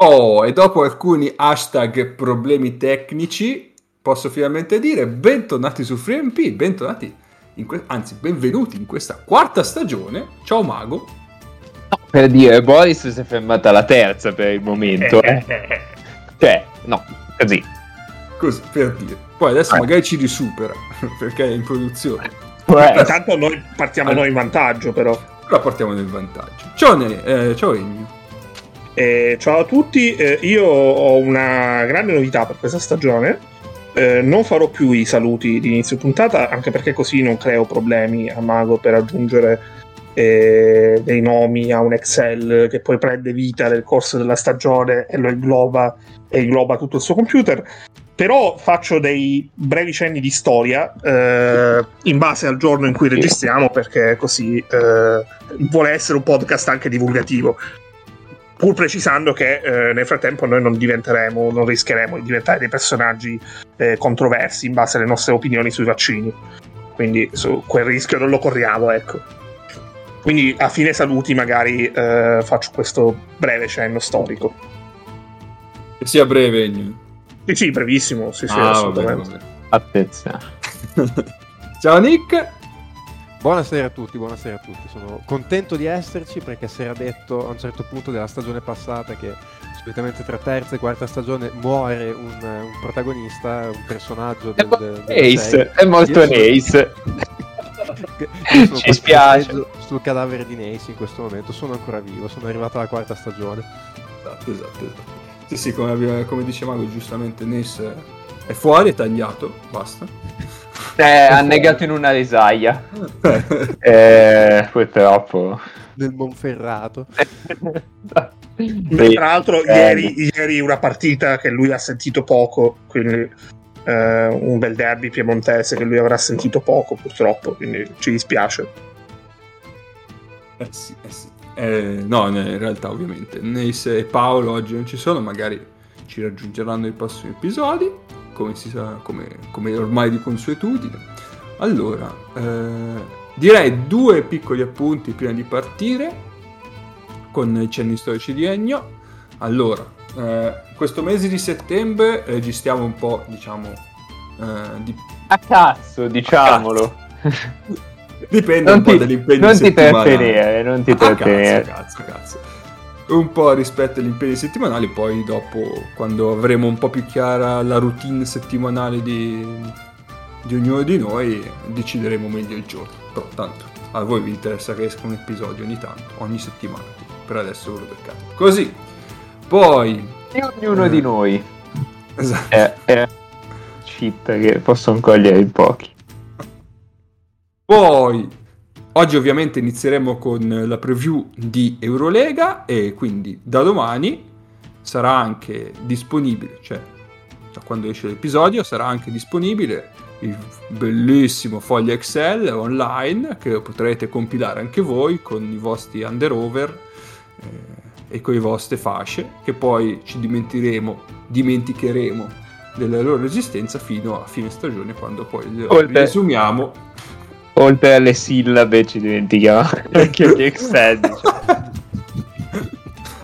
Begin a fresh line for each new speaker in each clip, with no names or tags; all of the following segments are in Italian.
Oh, e dopo alcuni hashtag problemi tecnici, posso finalmente dire bentornati su FreeMP, bentornati, que- anzi benvenuti in questa quarta stagione. Ciao Mago.
No, per dire, Boris si è fermata alla terza per il momento. Eh. cioè, no, così.
Così, per dire. Poi adesso eh. magari ci risupera, perché è in produzione.
Intanto noi partiamo allora. noi in vantaggio, però.
Però partiamo nel vantaggio. Ciao, ne- eh, ciao Ennio.
Eh, ciao a tutti, eh, io ho una grande novità per questa stagione. Eh, non farò più i saluti di inizio puntata, anche perché così non creo problemi a Mago per aggiungere eh, dei nomi a un Excel che poi prende vita nel corso della stagione e lo ingloba e ingloba tutto il suo computer. Però faccio dei brevi cenni di storia eh, in base al giorno in cui registriamo, perché così eh, vuole essere un podcast anche divulgativo pur precisando che eh, nel frattempo noi non diventeremo, non rischieremo di diventare dei personaggi eh, controversi in base alle nostre opinioni sui vaccini. Quindi su quel rischio non lo corriamo, ecco. Quindi a fine saluti magari eh, faccio questo breve cenno storico.
Che sia breve, Egno.
Sì, sì, brevissimo, sì, sì, ah, assolutamente. Vabbè, vabbè.
Attenzione.
Ciao Nick.
Buonasera a tutti, buonasera a tutti. Sono contento di esserci perché si era detto a un certo punto della stagione passata che solitamente tra terza e quarta stagione muore un, un protagonista, un personaggio del, del,
del Ace, è molto
io
Ace.
Sono, Ci spiace. Sul cadavere di Nace in questo momento, sono ancora vivo, sono arrivato alla quarta stagione.
Esatto, esatto, esatto. Sì, sì, come, come dice Mago, giustamente Nace è fuori, è tagliato, basta.
Eh, annegato in una risaia. eh, purtroppo.
Nel Monferrato.
Tra l'altro, eh. ieri, ieri, una partita che lui ha sentito poco, quindi eh, un bel derby piemontese che lui avrà sentito poco, purtroppo, quindi ci dispiace.
Eh sì, eh sì. Eh, no, in realtà, ovviamente, Neis e Paolo oggi non ci sono, magari ci raggiungeranno nei prossimi episodi come, si sa, come, come ormai di consuetudine. Allora, eh, direi due piccoli appunti prima di partire con i cenni storici di Ennio. Allora, eh, questo mese di settembre registriamo un po', diciamo, eh, di...
A cazzo, diciamolo.
A cazzo. Dipende non un ti, po' dall'impegno
Non ti trattenere, non ti trattenere.
Cazzo, cazzo, cazzo un po' rispetto agli impegni settimanali, poi dopo, quando avremo un po' più chiara la routine settimanale di, di ognuno di noi, decideremo meglio il giorno. Però tanto a voi vi interessa che esca un episodio ogni tanto, ogni settimana. Per adesso ve lo beccate. Così, poi...
E ognuno eh, di noi. Esatto. È, è cheat che possono cogliere in pochi.
Poi Oggi ovviamente inizieremo con la preview di Eurolega e quindi da domani sarà anche disponibile, cioè da quando esce l'episodio sarà anche disponibile il bellissimo foglio Excel online che potrete compilare anche voi con i vostri under-over eh, e con le vostre fasce che poi ci dimenticheremo, dimenticheremo della loro esistenza fino a fine stagione quando poi le riesumiamo
oltre alle sillabe ci dimentichiamo anche di Excel. Diciamo.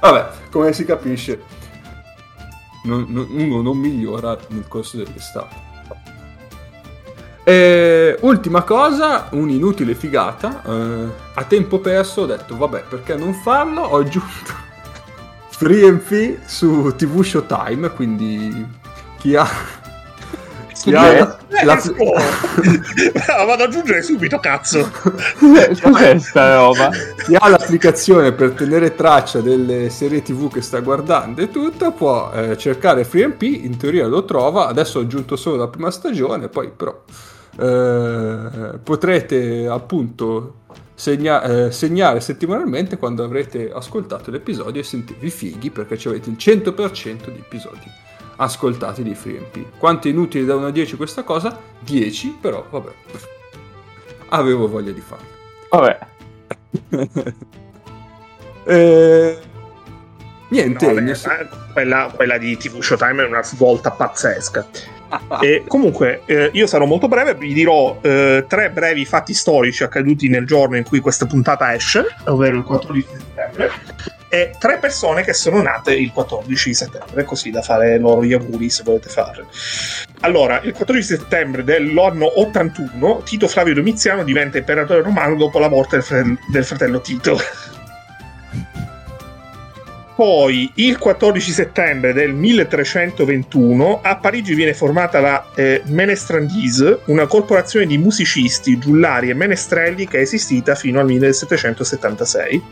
Vabbè, come si capisce, non, non, uno non migliora nel corso dell'estate. E, ultima cosa, un'inutile figata. Eh, a tempo perso ho detto, vabbè, perché non farlo? Ho aggiunto Free and su TV Showtime, quindi chi ha
la, eh, la... vado ad aggiungere subito cazzo.
Cos'è sta roba.
Chi ha l'applicazione per tenere traccia delle serie tv che sta guardando e tutto può eh, cercare FreeMP in teoria lo trova adesso ho aggiunto solo la prima stagione poi però eh, potrete appunto segna- eh, segnare settimanalmente quando avrete ascoltato l'episodio e sentirvi fighi perché ci avete il 100% di episodi ascoltati di FreeMP. Quanto è inutile da 1 a 10 questa cosa? 10, però vabbè. Avevo voglia di farlo.
Vabbè.
eh... Niente,
no, beh, quella, quella, di TV Showtime è una svolta pazzesca. E comunque, eh, io sarò molto breve, vi dirò eh, tre brevi fatti storici accaduti nel giorno in cui questa puntata esce, ovvero il 4 di settembre e tre persone che sono nate il 14 settembre, così da fare loro gli auguri se volete fare. Allora, il 14 settembre dell'anno 81, Tito Flavio Domiziano diventa imperatore romano dopo la morte del, fratello, del fratello Tito. Poi, il 14 settembre del 1321, a Parigi viene formata la eh, Menestrandise, una corporazione di musicisti, giullari e menestrelli che è esistita fino al 1776.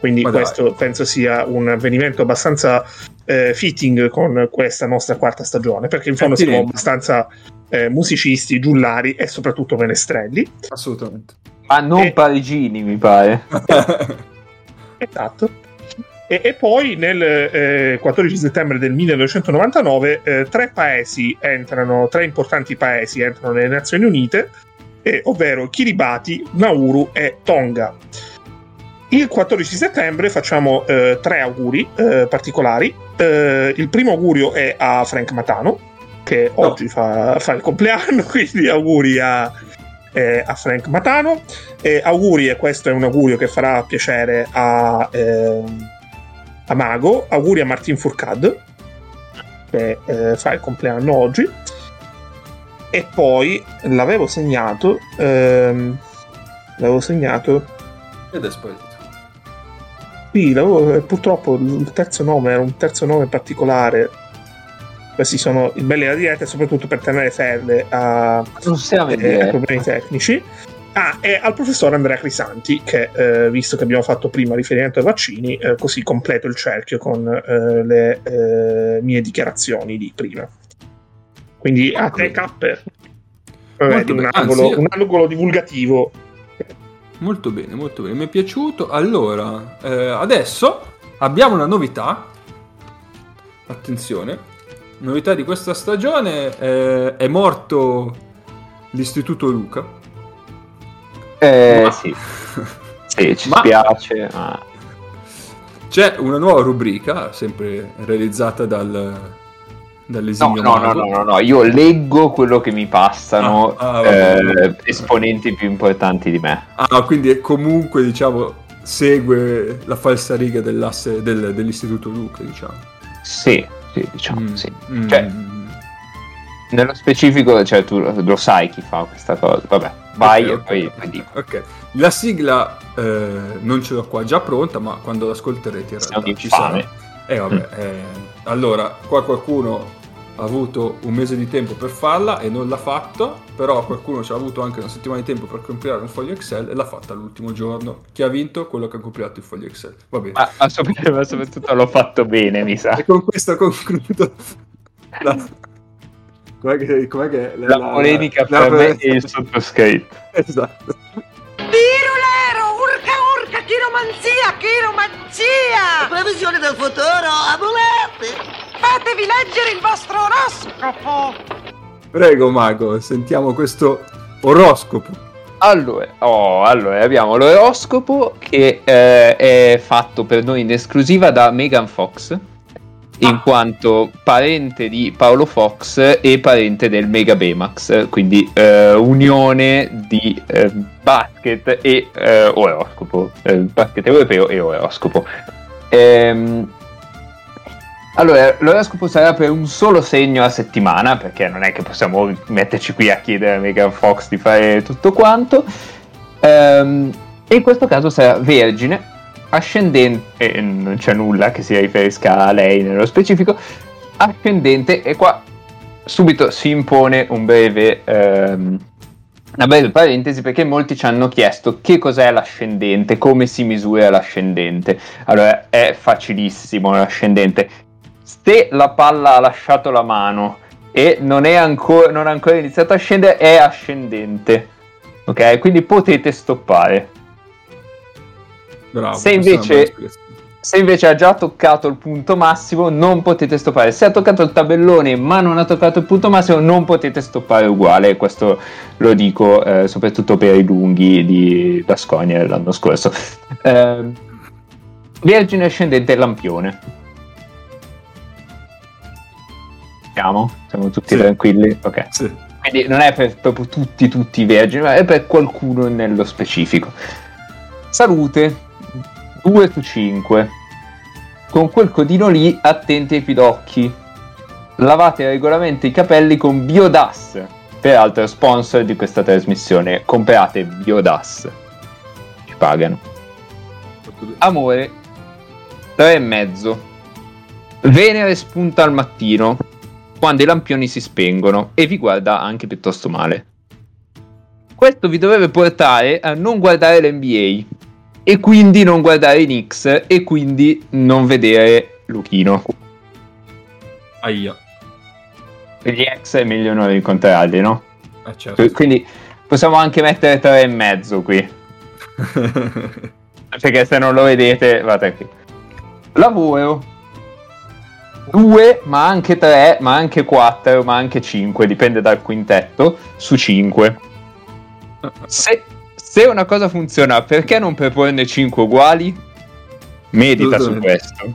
Quindi
Ma
questo
dai.
penso sia un avvenimento abbastanza eh, fitting con questa nostra quarta stagione, perché in fondo siamo abbastanza eh, musicisti, giullari e soprattutto menestrelli.
Assolutamente.
Ma non
E-
parigini, mi pare.
Esatto. E, e poi nel eh, 14 settembre del 1999 eh, tre paesi entrano, tre importanti paesi entrano nelle Nazioni Unite, eh, ovvero Kiribati, Nauru e Tonga. Il 14 settembre facciamo eh, tre auguri eh, particolari. Eh, il primo augurio è a Frank Matano, che
No.
oggi fa, fa il compleanno, quindi auguri a, eh, a Frank Matano. Auguri, e questo è un augurio che farà piacere a, ehm, a Mago. Auguri a Martin Fourcade, che eh, fa il compleanno oggi. E poi l'avevo segnato. ehm, l'avevo segnato.
Ed è sparito.
Sì, l'avevo- eh, purtroppo il terzo nome era un terzo nome particolare. Questi sono i belli della diretta, soprattutto per tenere fede a, eh,
diretta.
problemi tecnici. Ah, e al professor Andrea Crisanti, che eh, visto che abbiamo fatto prima riferimento ai vaccini, eh, così completo il cerchio con eh, le eh, mie dichiarazioni di prima. Quindi a te, Capper. Vabbè, di un, angolo,
io-
un angolo divulgativo.
Molto bene, molto bene. Mi è piaciuto. Allora, eh, adesso abbiamo una novità. Attenzione. Novità di questa stagione. eh, è morto l'Istituto Luca.
Eh,
Ma-
sì. Sì, ci
Ma-
spiace. ma-
C'è una nuova rubrica, sempre realizzata dal,
No,
dall'esimio
no, no, no, no, no, io leggo quello che mi passano
Ah, ah,
eh, esponenti più importanti di me.
Ah, quindi è comunque, diciamo, segue la falsariga dell'asse del- dell'Istituto Luca, diciamo.
Sì, sì, diciamo,
Mm,
sì.
mm.
Cioè, Nello specifico, cioè, tu lo sai chi fa questa cosa. Vabbè, vai
Ok,
e poi,
ok.
poi dico.
Ok, la sigla eh, non ce l'ho qua già pronta, ma quando l'ascolterete in realtà ci sarà. Eh vabbè,
Mm.
eh, allora, qua qualcuno ha avuto un mese di tempo per farla e non l'ha fatto, però qualcuno ci ha avuto anche una settimana di tempo per compilare un foglio Excel e l'ha fatta l'ultimo giorno. Chi ha vinto? Quello che ha compilato il foglio Excel. Va bene.
Ma, ma soprattutto l'ho fatto bene, mi sa.
E con questo concludo la... Com'è che, com'è che
La polemica
la-
fra me e il sottoscritto.
Esatto.
Pirulero, urca urca, chiromanzia, chiromanzia!
Previsione del futuro, amuleti!
Fatevi leggere il vostro oroscopo!
Prego, Mago, sentiamo questo oroscopo.
Allora, oh, allora, abbiamo l'oroscopo che eh, è fatto per noi in esclusiva da Megan Fox, in quanto parente di Paolo Fox e parente del Mega Bemax, quindi eh, unione di eh, basket e eh, oroscopo, eh, basket europeo e oroscopo. Ehm, allora, l'oroscopo sarà per un solo segno a settimana, perché non è che possiamo metterci qui a chiedere a Megan Fox di fare tutto quanto. Ehm, e in questo caso sarà Vergine, ascendente, e non c'è nulla che si riferisca a lei nello specifico, ascendente, e qua subito si impone un breve, ehm, una breve parentesi perché molti ci hanno chiesto che cos'è l'ascendente, come si misura l'ascendente. Allora, è facilissimo l'ascendente. Se la palla ha lasciato la mano e non, è ancora, non ha ancora iniziato a scendere, è ascendente. Ok? Quindi potete stoppare.
Bravo.
Se invece-. Se invece ha già toccato il punto massimo, non potete stoppare. Se ha toccato il tabellone ma non ha toccato il punto massimo, non potete stoppare uguale. Questo lo dico eh, soprattutto per i lunghi di Basconia dell'anno scorso. Ehm, Vergine ascendente lampione. Siamo? Siamo tutti
Sì.
tranquilli? Ok.
Sì.
Quindi non è per proprio tutti, tutti i vergini, ma è per qualcuno nello specifico. Salute, 2 su 5. con quel codino lì attenti ai pidocchi. Lavate regolarmente i capelli con Biodas, peraltro sponsor di questa trasmissione. Comprate Biodas, ci pagano. Amore, tre e mezzo. Venere spunta al mattino quando i lampioni si spengono e vi guarda anche piuttosto male. Questo vi dovrebbe portare a non guardare l'NBA e quindi non guardare i Knicks e quindi non vedere Luchino.
Aia.
Gli ex è meglio non incontrarli, no?
Eh, certo.
Quindi possiamo anche mettere tre e mezzo qui. Perché se non lo vedete, guardate qui. Lavoro. 2, ma anche 3, ma anche 4, ma anche 5, dipende dal quintetto, su 5. Se, se una cosa funziona, perché non proporne 5 uguali? Medita su questo.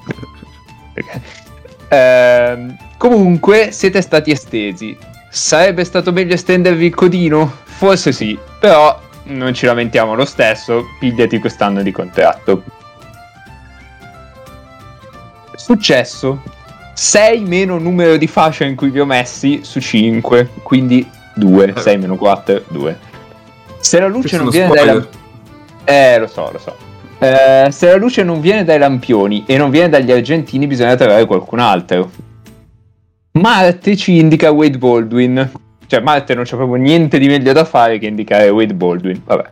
Ehm, comunque, siete stati estesi. Sarebbe stato meglio estendervi il codino? Forse sì, però non ci lamentiamo lo stesso, pigliati quest'anno di contratto. Successo. 6 meno numero di fascia in cui vi ho messi su 5, quindi 2, 6 meno 4, 2. Se la luce non viene
uno
dai
spoiler.
lampioni... Eh, lo so, lo so. Eh, se la luce non viene dai lampioni e non viene dagli argentini, bisogna trovare qualcun altro. Marte ci indica Wade Baldwin. Cioè, Marte non c'è proprio niente di meglio da fare che indicare Wade Baldwin. Vabbè.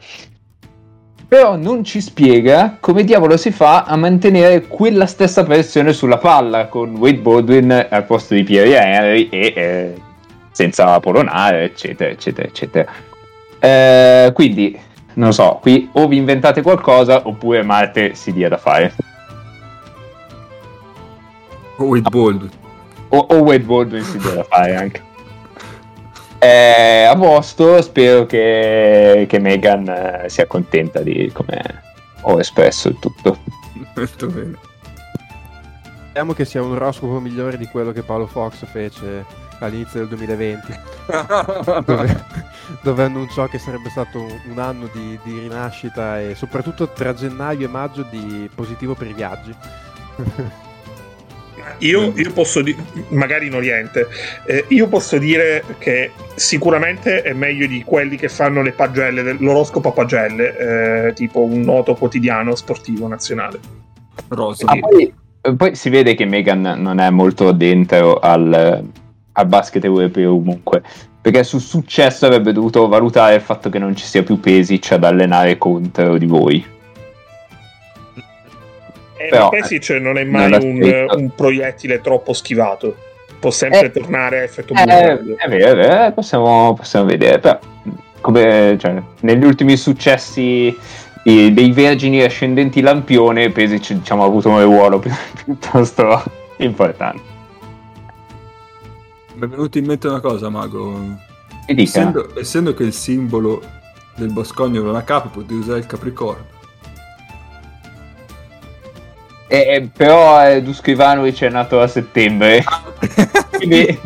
Però non ci spiega come diavolo si fa a mantenere quella stessa pressione sulla palla con Wade Baldwin al posto di Pierre Henry e eh, senza polonare, eccetera, eccetera, eccetera. Eh, quindi, non so, qui o vi inventate qualcosa oppure Marte si dia da fare.
Wade Baldwin.
O, o Wade Baldwin si dia da fare anche. Eh, a posto, spero che, che Megan eh, sia contenta di come ho espresso il tutto.
Molto bene.
Speriamo che sia un oroscopo migliore di quello che Paolo Fox fece all'inizio del 2020, dove, dove annunciò che sarebbe stato un, anno di, di rinascita e soprattutto tra gennaio e maggio di positivo per i viaggi.
Io, io posso dire, magari in Oriente, eh, io posso dire che sicuramente è meglio di quelli che fanno le pagelle, l'oroscopo a pagelle, eh, tipo un noto quotidiano sportivo nazionale.
Rosa.
Ah, poi, poi si vede che Megan non è molto dentro al, al basket europeo comunque. Perché sul successo avrebbe dovuto valutare il fatto che non ci sia più Pesic ad allenare contro di voi.
E
Però,
Pesic non è
non
mai
l'ha
un, un proiettile troppo schivato. Può sempre
Eh,
tornare a effetto
Eh,
boomerang.
è vero, è vero, eh, possiamo, possiamo vedere. Però, come, cioè, negli ultimi successi i- dei vergini ascendenti lampione, Pesic diciamo, ha avuto un ruolo pi- piuttosto importante.
Mi è venuto in mente una cosa, Mago.
Mi dica.
Essendo, essendo che il simbolo del Boscogno è una capra, potevi usare il Capricorno.
Eh, eh, però eh, Dusko Ivanovic è nato a settembre, quindi,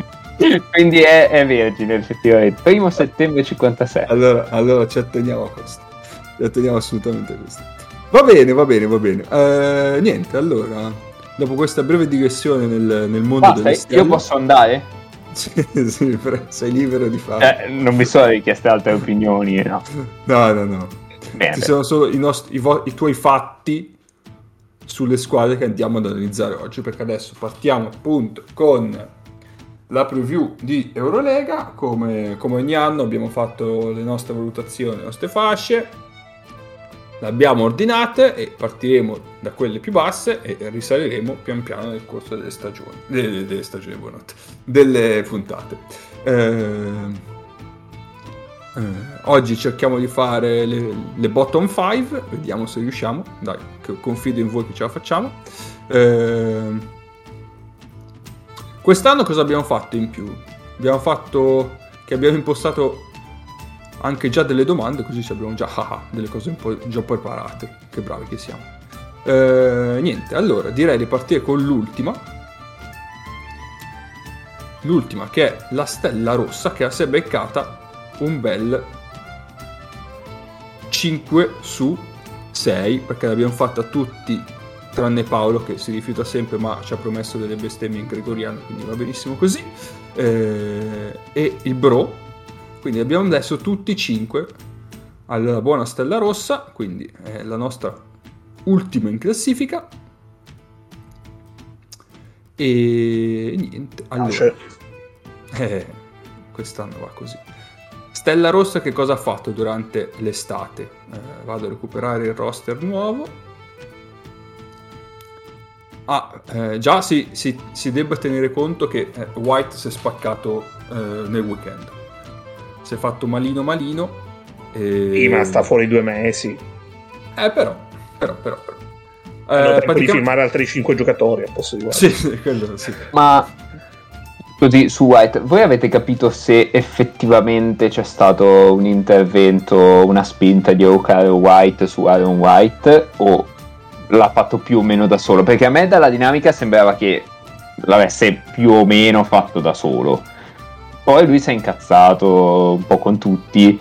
quindi è, è vergine effettivamente. Primo settembre 56.
Allora, allora ci atteniamo a questo. Ci atteniamo assolutamente a questo. Va bene, va bene, va bene. Eh, niente, allora, dopo questa breve digressione nel, nel mondo
Basta,
delle stelle...
io posso andare?
Sì, sei libero di farlo.
Eh, non mi sono richieste altre opinioni, no.
No, no, no.
Bene,
Ci sono solo i, nostri, i, vo- i tuoi fatti sulle squadre che andiamo ad analizzare oggi, perché adesso partiamo appunto con la preview di Eurolega. Come, come ogni anno abbiamo fatto le nostre valutazioni, le nostre fasce, le abbiamo ordinate e partiremo da quelle più basse e risaliremo pian piano nel corso delle stagioni, delle, delle stagioni, buonanotte, delle puntate. Ehm, eh, oggi cerchiamo di fare le, le bottom 5, vediamo se riusciamo. Dai, confido in voi che ce la facciamo. Eh, quest'anno cosa abbiamo fatto in più? Abbiamo fatto che abbiamo impostato anche già delle domande, così abbiamo già ah, ah, delle cose un po' già preparate. Che bravi che siamo. Eh, niente, allora direi di partire con l'ultima. L'ultima che è la stella rossa che si è beccata un bel 5 su 6 perché l'abbiamo fatta tutti tranne Paolo che si rifiuta sempre ma ci ha promesso delle bestemmie in gregoriano, quindi va benissimo così, eh, e il Bro, quindi abbiamo adesso tutti 5 alla buona stella rossa, quindi è la nostra ultima in classifica. E niente, allora,
Nasce.
eh, quest'anno va così. Stella Rossa che cosa ha fatto durante l'estate? Eh, vado a recuperare il roster nuovo. Ah, eh, già si, si, si debba tenere conto che eh, White si è spaccato eh, nel weekend. Si è fatto malino malino. E...
Sì, ma sta fuori due mesi.
Eh, però, però, però, però. Eh,
di
praticamente-
filmare altri 5 giocatori al posto di White.
Sì, quello sì.
Ma così su White, voi avete capito se effettivamente c'è stato un intervento, una spinta di evocare White su Aaron White o l'ha fatto più o meno da solo? Perché a me dalla dinamica sembrava che l'avesse più o meno fatto da solo. Poi lui si è incazzato un po' con tutti.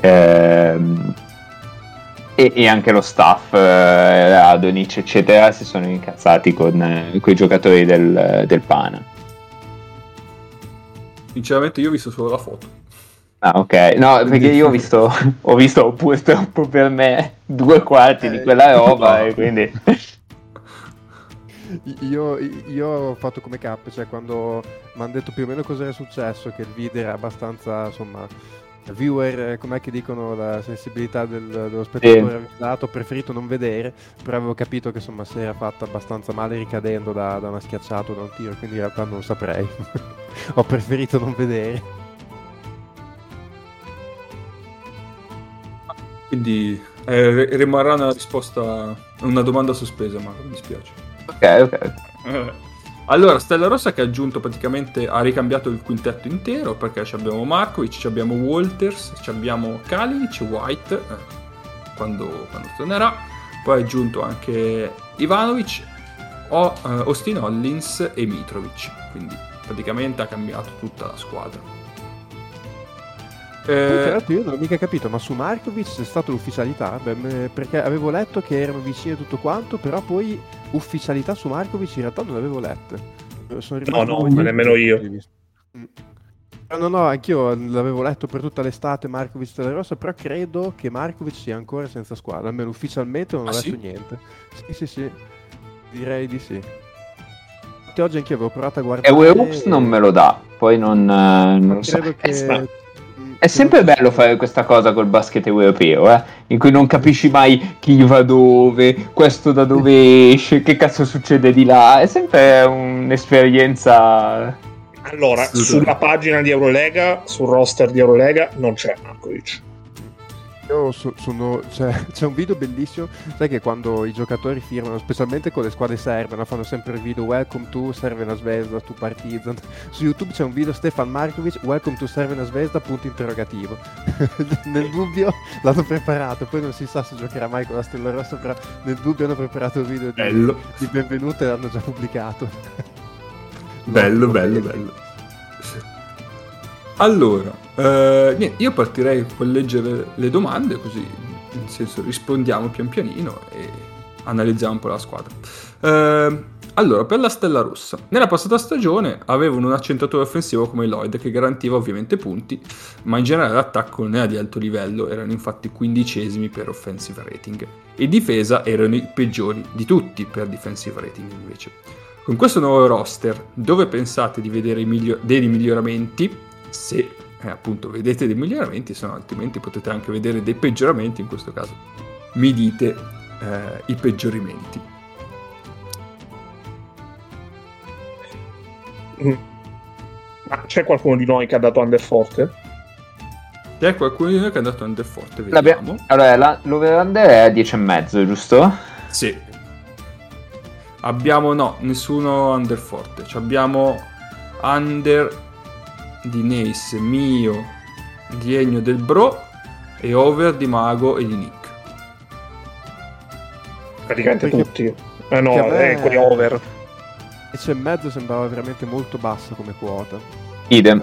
ehm, e, e anche lo staff, eh, Adonic, eccetera, si sono incazzati con eh, quei giocatori del, del Pana.
Sinceramente io ho visto solo la foto.
Ah, ok. No, perché io ho visto, ho visto purtroppo per me due quarti di quella roba
no.
e quindi...
Io, io ho fatto come cap, cioè quando mi hanno detto più o meno cosa era successo, che il video era abbastanza, insomma, viewer, eh, com'è che dicono la sensibilità del- dello spettatore avvisato, ho preferito non vedere, però avevo capito che insomma si era fatta abbastanza male ricadendo da, da una schiacciata o da un tiro, quindi in realtà non saprei. ho preferito non vedere.
Quindi eh, rimarrà una risposta, una domanda sospesa, ma mi dispiace.
Ok, ok.
Eh, Allora, Stella Rossa che ha aggiunto praticamente, ha ricambiato il quintetto intero perché ci abbiamo Markovic, ci abbiamo Walters, ci abbiamo Kalinic, White, eh, quando, quando tornerà, poi ha aggiunto anche Ivanovic, o, eh, Austin Hollins e Mitrovic, quindi praticamente ha cambiato tutta la squadra.
Tra
Eh,
l'altro io non ho mica capito, ma su Markovic c'è stata l'ufficialità? Beh, perché avevo letto che erano vicini a tutto quanto, però poi ufficialità su Markovic in realtà non l'avevo lette. Eh, Sono rimasto
no,
un po'
ma nemmeno io.
Mm. Eh, No, no, anch'io l'avevo letto per tutta l'estate Markovic della Rossa, però credo che Markovic sia ancora senza squadra, almeno ufficialmente non ho
Ah,
letto
sì?
niente. Sì, sì, sì, direi di sì. Infatti Oggi anch'io avevo provato a
E
guardare...
Weups non me lo dà, poi non, eh, non lo so.
Credo che...
È sempre bello fare questa cosa col basket europeo, eh? in cui non capisci mai chi va dove, questo da dove esce, che cazzo succede di là. È sempre un'esperienza.
Allora, sulla pagina di Eurolega, sul roster di Eurolega, non c'è Markovic.
Io so- sono, c'è, c'è un video bellissimo, sai che quando i giocatori firmano, specialmente con le squadre serbe, no? fanno sempre il video Welcome to Servena Svezda, to Partizan. Su YouTube c'è un video Stefan Markovic, Welcome to Servena Svezda, punto interrogativo. nel dubbio l'hanno preparato, poi non si sa se giocherà mai con la Stella Rossa, però nel dubbio hanno preparato il video di,
bello,
di benvenuto e l'hanno già pubblicato.
bello, bello, bello. Allora, eh, niente, io partirei con leggere le domande, così nel senso rispondiamo pian pianino e analizziamo un po' la squadra. Eh, allora, per la Stella Rossa, nella passata stagione avevano un accentratore offensivo come Lloyd che garantiva ovviamente punti, ma in generale l'attacco non era di alto livello, erano infatti quindicesimi per offensive rating e difesa erano i peggiori di tutti per defensive rating invece. Con questo nuovo roster, dove pensate di vedere i miglio- dei miglioramenti? Se eh, appunto vedete dei miglioramenti, se no altrimenti potete anche vedere dei peggioramenti, in questo caso mi dite eh, i peggioramenti.
Mm. Ma c'è qualcuno di noi che ha dato Underforte?
C'è qualcuno di noi che è andato under forte, vediamo.
Allora, la- l'over-under è a 10,5, giusto?
Sì. Abbiamo no, nessuno under forte. Ci abbiamo under di Nace, mio, di Ennio del Bro e over di Mago e di Nick.
Praticamente
Perché-
tutti. Eh no,
a me-
eh, quelli over.
E c'è in mezzo sembrava veramente molto bassa come quota.
Idem.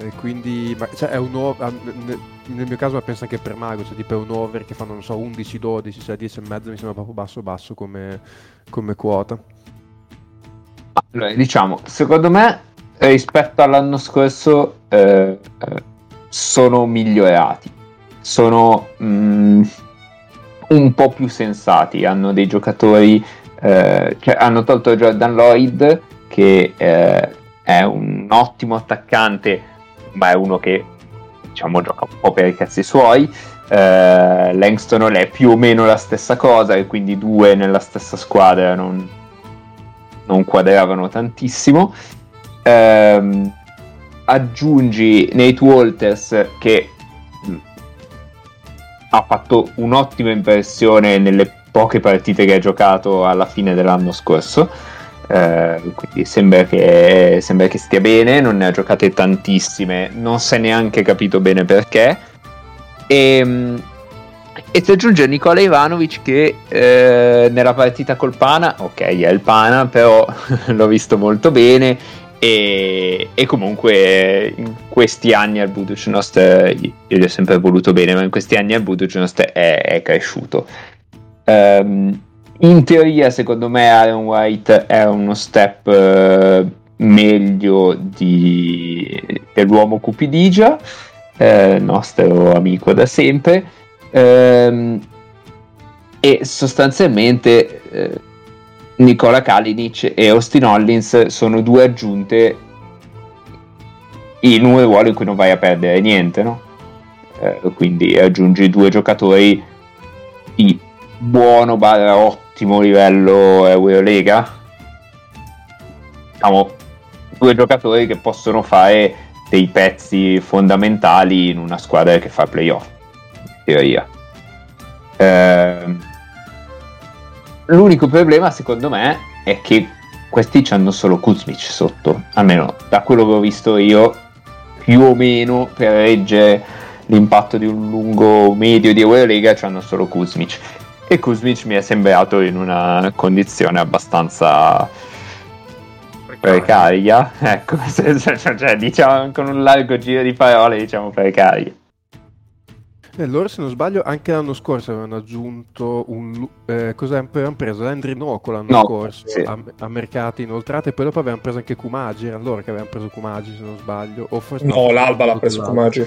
Eh, e quindi ma- cioè, è un n- nel mio caso ma penso anche per Mago, cioè tipo è un over che fanno, non so, 11-12, cioè 10 e mezzo mi sembra proprio basso basso come, come quota.
Allora, diciamo, secondo me rispetto all'anno scorso eh, eh, sono migliorati, sono mm, un po' più sensati, hanno dei giocatori, eh, cioè hanno tolto Jordan Lloyd che eh, è un ottimo attaccante, ma è uno che diciamo gioca un po' per i cazzi suoi. Eh, Langston è più o meno la stessa cosa e quindi due nella stessa squadra non, non quadravano tantissimo. Ehm, aggiungi Nate Walters che mh, ha fatto un'ottima impressione nelle poche partite che ha giocato alla fine dell'anno scorso. Eh, quindi sembra che, sembra che stia bene, non ne ha giocate tantissime, non si è neanche capito bene perché. E, mh, e si aggiunge Nicola Ivanovic che eh, nella partita col Pana, ok è il Pana, però l'ho visto molto bene e, e comunque in questi anni al Budućnost, io gli ho sempre voluto bene, ma in questi anni al Budućnost è, è cresciuto. Um, in teoria, secondo me, Aaron White è uno step uh, meglio di, dell'uomo Cupidigia, eh, nostro amico da sempre. Ehm, e sostanzialmente eh, Nicola Kalinic e Austin Hollins sono due aggiunte in un ruolo in cui non vai a perdere niente, no? Eh, quindi aggiungi due giocatori di buono barra ottimo livello Eurolega. Diciamo, due giocatori che possono fare dei pezzi fondamentali in una squadra che fa playoff teoria. Eh, l'unico problema, secondo me, è che questi hanno solo Kuzmic sotto, almeno da quello che ho visto io, più o meno per reggere l'impatto di un lungo medio di Eurolega hanno solo Kuzmic. E Kuzmic mi è sembrato in una condizione abbastanza precaria, ecco, cioè, diciamo con un largo giro di parole, diciamo precaria.
Eh, loro, se non sbaglio, anche l'anno scorso avevano aggiunto un. Eh, cosa avevano preso? Landry Noco l'anno
No,
scorso
sì.
a, a mercati inoltrati. E poi dopo avevano preso anche Kumagi. Era loro che avevano preso Kumagi, se non sbaglio. O forse
No, l'Alba l'ha preso Kumagi.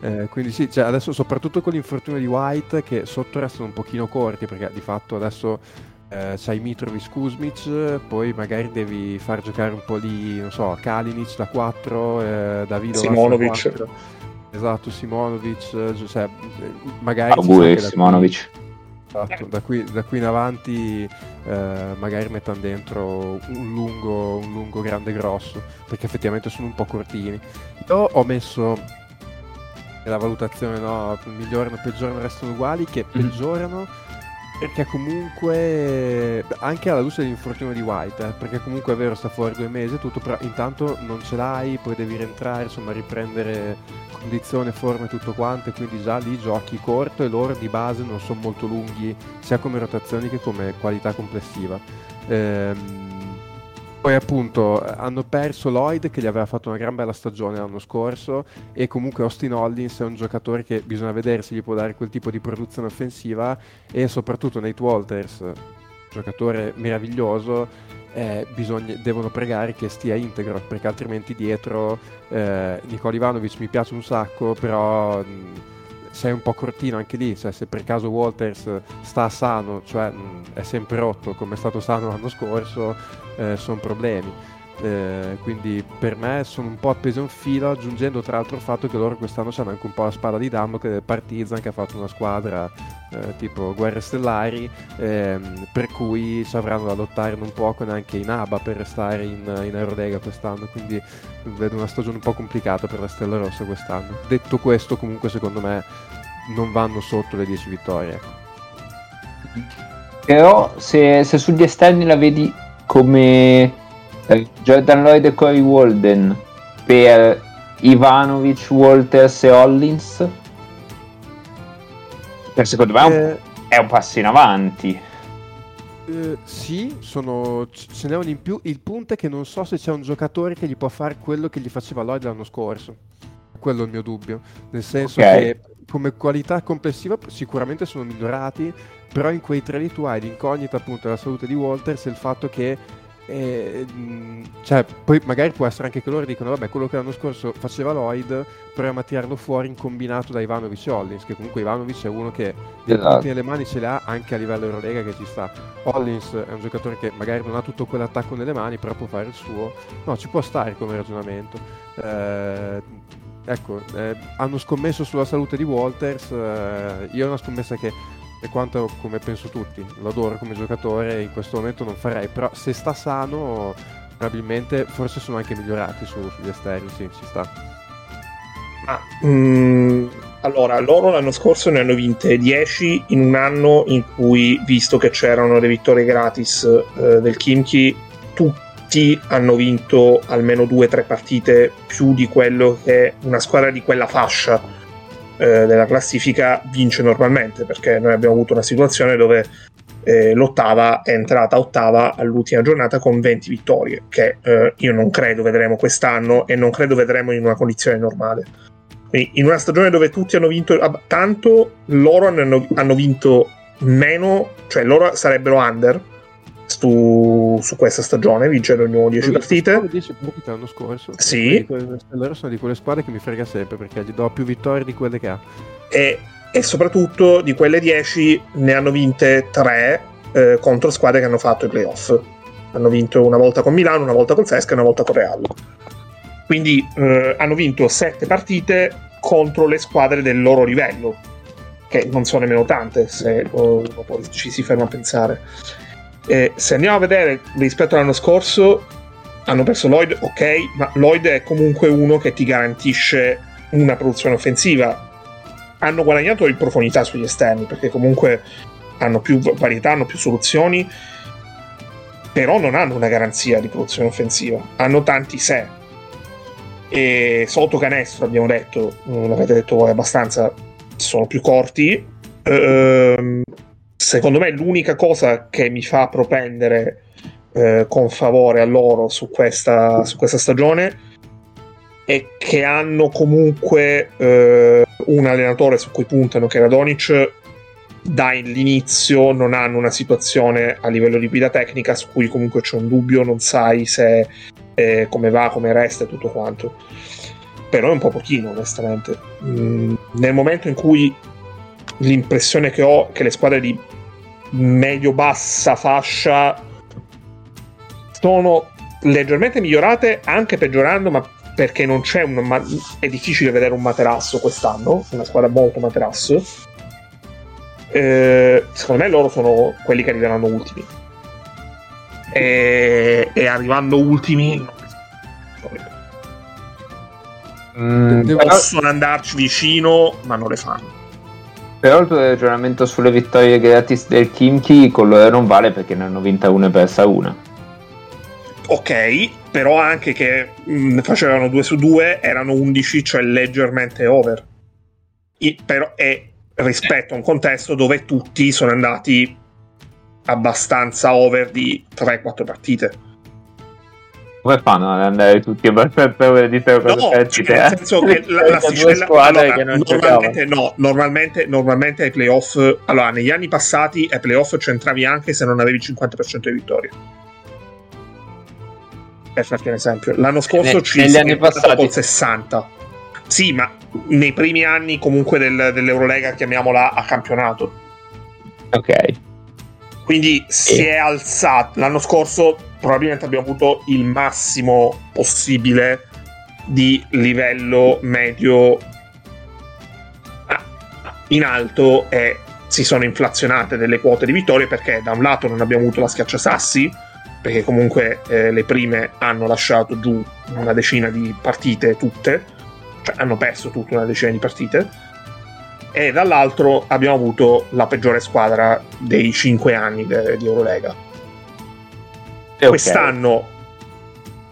Eh, quindi sì, cioè adesso soprattutto con l'infortunio di White che sotto restano un pochino corti perché di fatto adesso eh, c'hai Mitrovic Kuzmic, poi magari devi far giocare un po' lì, non so, Kalinic da 4, eh, Davido
Simonovic.
da 4. Esatto, Simonovic, eh, cioè, eh, magari... sa
Auguri
che da qui-
Simonovic.
Esatto, da qui, da qui in avanti eh, magari mettano dentro un lungo, un lungo grande grosso, perché effettivamente sono un po' cortini. Io ho messo nella valutazione, no, migliorano, peggiorano, restano uguali, che peggiorano perché comunque, anche alla luce dell'infortunio di White, eh, perché comunque è vero sta fuori due mesi e tutto, però intanto non ce l'hai, poi devi rientrare, insomma riprendere condizione, forme e tutto quanto, e quindi già lì giochi corto e loro di base non sono molto lunghi, sia come rotazioni che come qualità complessiva. Ehm, poi appunto hanno perso Lloyd che gli aveva fatto una gran bella stagione l'anno scorso e comunque Austin Hollins è un giocatore che bisogna vedere se gli può dare quel tipo di produzione offensiva e soprattutto Nate Walters, giocatore meraviglioso, eh, bisogna- devono pregare che stia integro perché altrimenti dietro eh, Nicola Ivanovic mi piace un sacco però mh, sei un po' cortino anche lì, cioè se per caso Walters sta sano, cioè mh, è sempre rotto come è stato sano l'anno scorso, eh, sono problemi. Eh, quindi per me sono un po' appesi a un filo, aggiungendo tra l'altro il fatto che loro quest'anno hanno anche un po' la spada di Damocle del Partizan che ha fatto una squadra eh, tipo Guerre Stellari, ehm, per cui avranno da lottare non poco neanche in ABA per restare in, in Eurolega quest'anno, quindi vedo una stagione un po' complicata per la Stella Rossa quest'anno. Detto questo, comunque secondo me non vanno sotto le 10 vittorie. ecco.
Però se, se sugli esterni la vedi come Jordan Lloyd e Corey Walden per Ivanovic, Walters e Hollins, per secondo me è un,
Eh,
è un passo in avanti.
Eh, sì, sono, ce n'è uno in più. Il punto è che non so se c'è un giocatore che gli può fare quello che gli faceva Lloyd l'anno scorso. quello è il mio dubbio. Nel senso
Ok.
che come qualità complessiva sicuramente sono migliorati, però in quei tre lì tu hai l'incognita appunto della salute di Walters e il fatto che eh, mh, cioè, poi magari può essere anche che loro dicono vabbè quello che l'anno scorso faceva Lloyd proviamo a tirarlo fuori in combinato da Ivanovic e Hollins che comunque Ivanovic è uno che
Esatto.
nelle mani ce le ha anche a livello Eurolega che ci sta. Hollins è un giocatore che magari non ha tutto quell'attacco nelle mani però può fare il suo. No ci può stare come ragionamento. Eh, ecco eh, hanno scommesso sulla salute di Walters eh, io ho una scommessa che è quanto come penso tutti. Lo adoro come giocatore in questo momento non farei però se sta sano probabilmente forse sono anche migliorati su- sugli esterni sì ci sta.
Ma, mm, allora, loro l'anno scorso ne hanno vinte 10 in un anno in cui, visto che c'erano le vittorie gratis eh, del Kimchi, tutti hanno vinto almeno 2-3 partite più di quello che una squadra di quella fascia eh, della classifica vince normalmente, perché noi abbiamo avuto una situazione dove eh, l'ottava è entrata ottava all'ultima giornata con 20 vittorie, che eh, io non credo vedremo quest'anno e non credo vedremo in una condizione normale. Quindi in una stagione dove tutti hanno vinto tanto, loro hanno, hanno vinto meno, cioè loro sarebbero under su, su questa stagione, vincere ognuno 10 partite.
10 partite l'anno scorso
Sì.
Loro sono di quelle squadre che mi frega sempre perché gli do più vittorie di quelle che ha
e, e soprattutto di quelle 10 ne hanno vinte 3 contro squadre che hanno fatto i playoff. Hanno vinto una volta con Milano, una volta col Sesca e una volta con Real. Quindi eh, hanno vinto 7 partite contro le squadre del loro livello, che non sono nemmeno tante se poi ci si ferma a pensare. E se andiamo a vedere rispetto all'anno scorso, hanno perso Lloyd, ok, ma Lloyd è comunque uno che ti garantisce una produzione offensiva hanno guadagnato in profondità sugli esterni perché comunque hanno più varietà, hanno più soluzioni, però non hanno una garanzia di produzione offensiva, hanno tanti se. E sotto canestro abbiamo detto, mm, l'avete detto voi abbastanza, sono più corti. Ehm, secondo me l'unica cosa che mi fa propendere eh, con favore a loro su questa, su questa stagione è che hanno comunque eh, un allenatore su cui puntano che è Radonic dall'inizio non hanno una situazione a livello di guida tecnica su cui comunque c'è un dubbio non sai se eh, come va, come resta e tutto quanto. Però è un po' pochino onestamente. Mm, nel momento in cui l'impressione che ho è che le squadre di medio-bassa fascia sono leggermente migliorate anche peggiorando ma perché non c'è un ma- è difficile vedere un materasso quest'anno una squadra molto materasso Eh, secondo me loro sono quelli che arriveranno ultimi. E, e arrivando ultimi
Mm,
Devo-
però,
possono andarci vicino ma non le fanno
però il tuo ragionamento sulle vittorie gratis del Kimchi con loro non vale perché ne hanno vinta una e persa una.
ok, però anche che mh, facevano 2 su 2 erano 11, cioè leggermente over. I- però è rispetto a un contesto dove tutti sono andati abbastanza over di 3-4 partite.
Come fanno ad andare tutti abbastanza ore di tre
No,
cose
cioè, nel senso che la, l'asticella
squadre
allora,
che non
normalmente, no, normalmente, normalmente ai playoff allora negli anni passati ai playoff c'entravi anche se non avevi il 50% di vittorie. Per farti un esempio l'anno scorso
Ne-
ci
negli
si è
anni passati-
col 60 sì ma nei primi anni comunque del- dell'Eurolega chiamiamola a campionato.
Ok.
quindi si
Eh.
è alzato l'anno scorso probabilmente abbiamo avuto il massimo possibile di livello medio in alto e si sono inflazionate delle quote di vittorie perché da un lato non abbiamo avuto la schiacciasassi perché comunque eh, le prime hanno lasciato giù una decina di partite tutte cioè hanno perso tutta una decina di partite e dall'altro abbiamo avuto la peggiore squadra dei 5 anni de- di Eurolega
E ok.
Quest'anno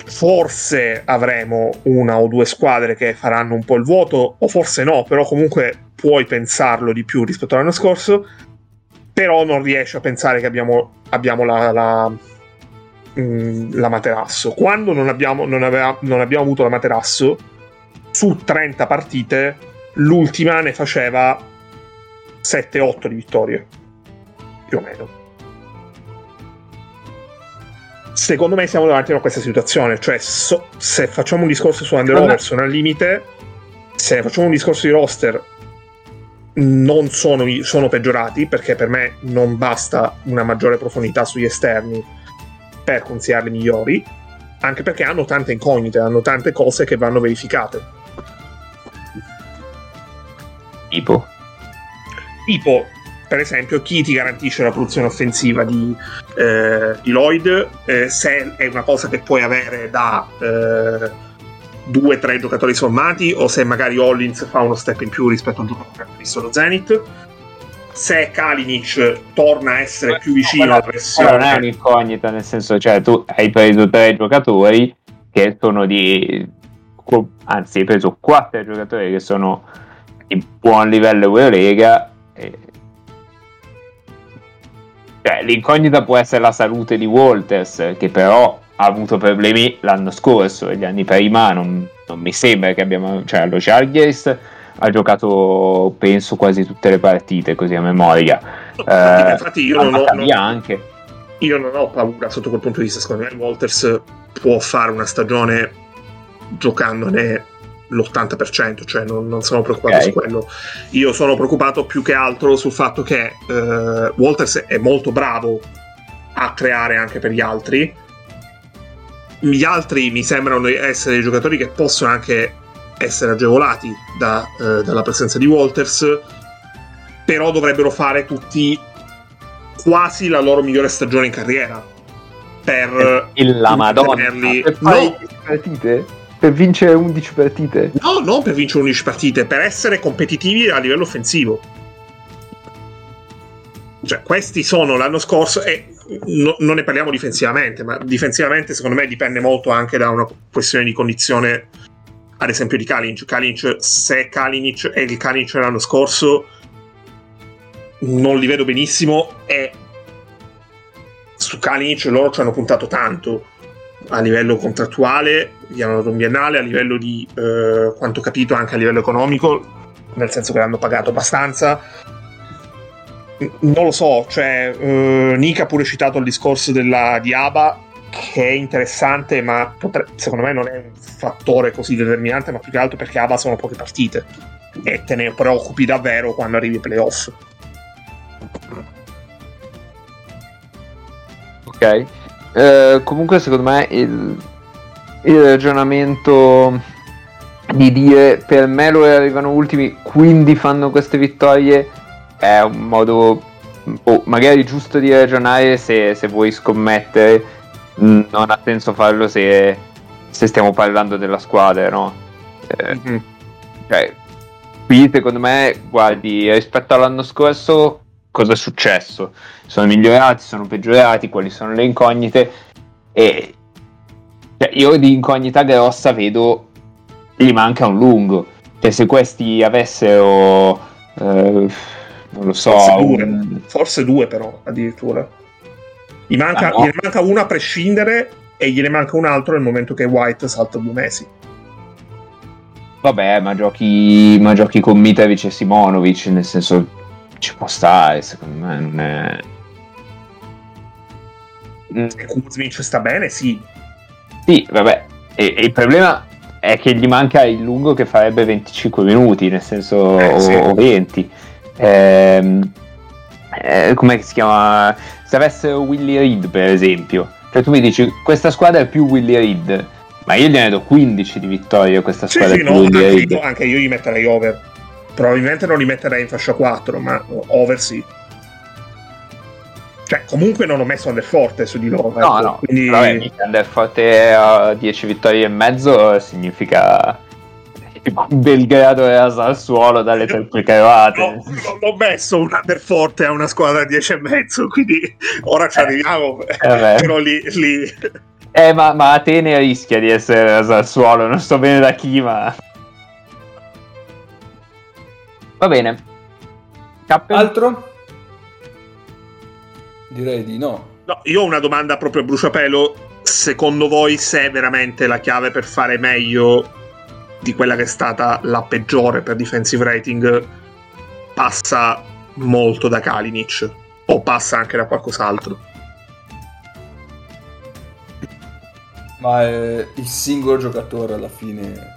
forse avremo una o due squadre che faranno un po' il vuoto, o forse no, però comunque puoi pensarlo di più rispetto all'anno scorso. Però non riesci a pensare che abbiamo, abbiamo la, la, mm, la materasso. Quando non abbiamo, non, aveva- non abbiamo avuto la materasso, su 30 partite l'ultima ne faceva 7-8 di vittorie, più o meno. Secondo me siamo davanti a questa situazione, cioè so- se facciamo un discorso su Under Robertson al limite, se facciamo un discorso di roster non sono, sono peggiorati perché per me non basta una maggiore profondità sugli esterni per considerarli migliori, anche perché hanno tante incognite, hanno tante cose che vanno verificate.
Tipo?
Tipo, per esempio, chi ti garantisce la produzione offensiva di, eh, di Lloyd, eh, se è una cosa che puoi avere da eh, due o tre giocatori sommati, o se magari Hollins fa uno step in più rispetto al giocatore che ha visto lo Zenith. Se Kalinic torna a essere più vicino alla pressione.
Non è un'incognita, nel senso, cioè, tu hai preso tre giocatori che sono di. Anzi, hai preso quattro giocatori che sono di buon livello Eurolega. E cioè, l'incognita può essere la salute di Walters, che però ha avuto problemi l'anno scorso e gli anni prima non, non mi sembra che abbiamo... Cioè, allo Chargers ha giocato, penso, quasi tutte le partite, così a memoria.
Eh, infatti io non, ho, non,
anche.
io non ho paura sotto quel punto di vista. Secondo me Walters può fare una stagione giocandone l'80%, cioè non, non sono preoccupato okay. su quello. Io sono preoccupato più che altro sul fatto che uh, Walters è molto bravo a creare anche per gli altri. Gli altri mi sembrano essere giocatori che possono anche essere agevolati da, uh, dalla presenza di Walters, però dovrebbero fare tutti quasi la loro migliore stagione in carriera. Per
la Madonna, per no, partite? Per vincere 11 partite?
No, non per vincere 11 partite, per essere competitivi a livello offensivo. Cioè, questi sono l'anno scorso, e no, non ne parliamo difensivamente, ma difensivamente secondo me dipende molto anche da una questione di condizione, ad esempio di Kalinic. Kalinic, se Kalinic è il Kalinic l'anno scorso, non li vedo benissimo e su Kalinic loro ci hanno puntato tanto a livello contrattuale, gli hanno dato un biennale, a livello di eh, quanto capito anche a livello economico, nel senso che l'hanno pagato abbastanza. Non lo so, cioè, eh, Nick ha pure citato il discorso della, di ABA, che è interessante, ma potre- secondo me non è un fattore così determinante, ma più che altro perché ABA sono poche partite e te ne preoccupi davvero quando arrivi ai playoff.
Ok. Eh, comunque, secondo me, il, il, ragionamento di dire per me loro arrivano ultimi, quindi fanno queste vittorie, è un modo oh, magari giusto di ragionare se, se vuoi scommettere. Non ha senso farlo se, se stiamo parlando della squadra, no? Eh, mm-hmm. Cioè, qui secondo me, guardi, rispetto all'anno scorso, cosa è successo? Sono migliorati, sono peggiorati, quali sono le incognite e cioè, io di incognita grossa vedo gli manca un lungo. Cioè, se questi avessero eh, non lo so,
forse due, un... forse due però addirittura. Gli manca, ah, no. gliene manca uno a prescindere e gliene manca un altro nel momento che White salta due mesi.
Vabbè, ma giochi, ma giochi con Mitrovic e Simonovic, nel senso ci può stare, secondo me non è...
Se Kuzmic sta bene, sì.
Sì, vabbè, e, e, il problema è che gli manca il lungo che farebbe 25 minuti, nel senso, eh, sì. o 20. Ehm, eh, com'è che si chiama? Se avessero Willy Reed, per esempio, cioè tu mi dici, questa squadra è più Willy Reed, ma io gliene do 15 di vittoria a questa squadra
sì, sì, no, anche, io, anche io gli metterei over. Probabilmente non li metterei in fascia 4, ma over sì. Cioè, comunque non ho messo Underforte su di loro.
No, ecco, no, quindi... Vabbè, Underforte a 10 vittorie e mezzo significa Belgrado era al suolo dalle tempe cavate.
No, non ho messo un Underforte a una squadra 10 e mezzo, quindi ora ci arriviamo. Eh, però lì... lì...
Eh, ma, ma, Atene rischia di essere al suolo, non so bene da chi, ma... Va bene.
Cappel? Altro? Direi di no.
No, io ho una domanda proprio a bruciapelo. Secondo voi se è veramente la chiave per fare meglio di quella che è stata la peggiore per defensive rating passa molto da Kalinic o passa anche da qualcos'altro.
Ma è il singolo giocatore alla fine,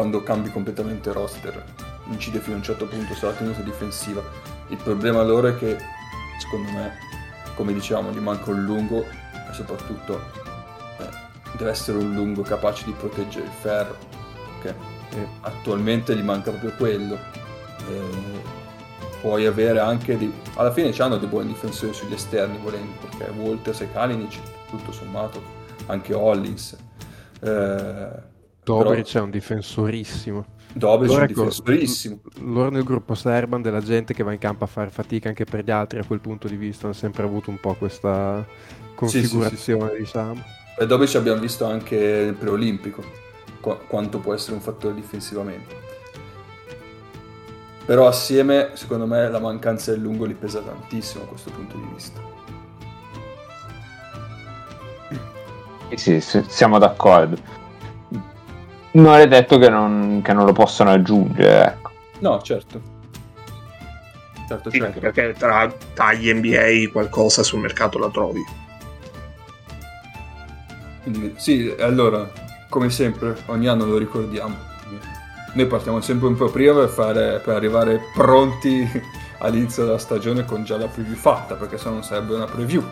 quando cambi completamente roster, incide fino a un certo punto sulla tenuta difensiva. Il problema loro è che, secondo me, come dicevamo, gli manca un lungo e soprattutto eh, deve essere un lungo capace di proteggere il ferro. ok? E attualmente gli manca proprio quello. E puoi avere anche dei... alla fine hanno dei buoni difensori sugli esterni volendo perché Walters e Kalinic tutto sommato anche Hollins eh,
Dobric è un difensorissimo.
Dobric è un
Loro, ecco,
difensorissimo
Loro nel gruppo Serban della gente che va in campo a fare fatica anche per gli altri a quel punto di vista hanno sempre avuto un po' questa
Sì, sì, sì,
configurazione, diciamo.
e Dobric abbiamo visto anche nel preolimpico qu- quanto può essere un fattore difensivamente però assieme secondo me la mancanza del lungo li pesa tantissimo a questo punto di vista
Sì, sì, siamo d'accordo. Non è detto che non, che non lo possano aggiungere, ecco.
no certo certo
Sì,
certo
anche perché tra tagli NBA qualcosa sul mercato la trovi.
Quindi, sì, allora, come sempre, ogni anno lo ricordiamo. Noi partiamo sempre un po' prima per, fare, per arrivare pronti all'inizio della stagione con già la preview fatta, perché se no non sarebbe una preview,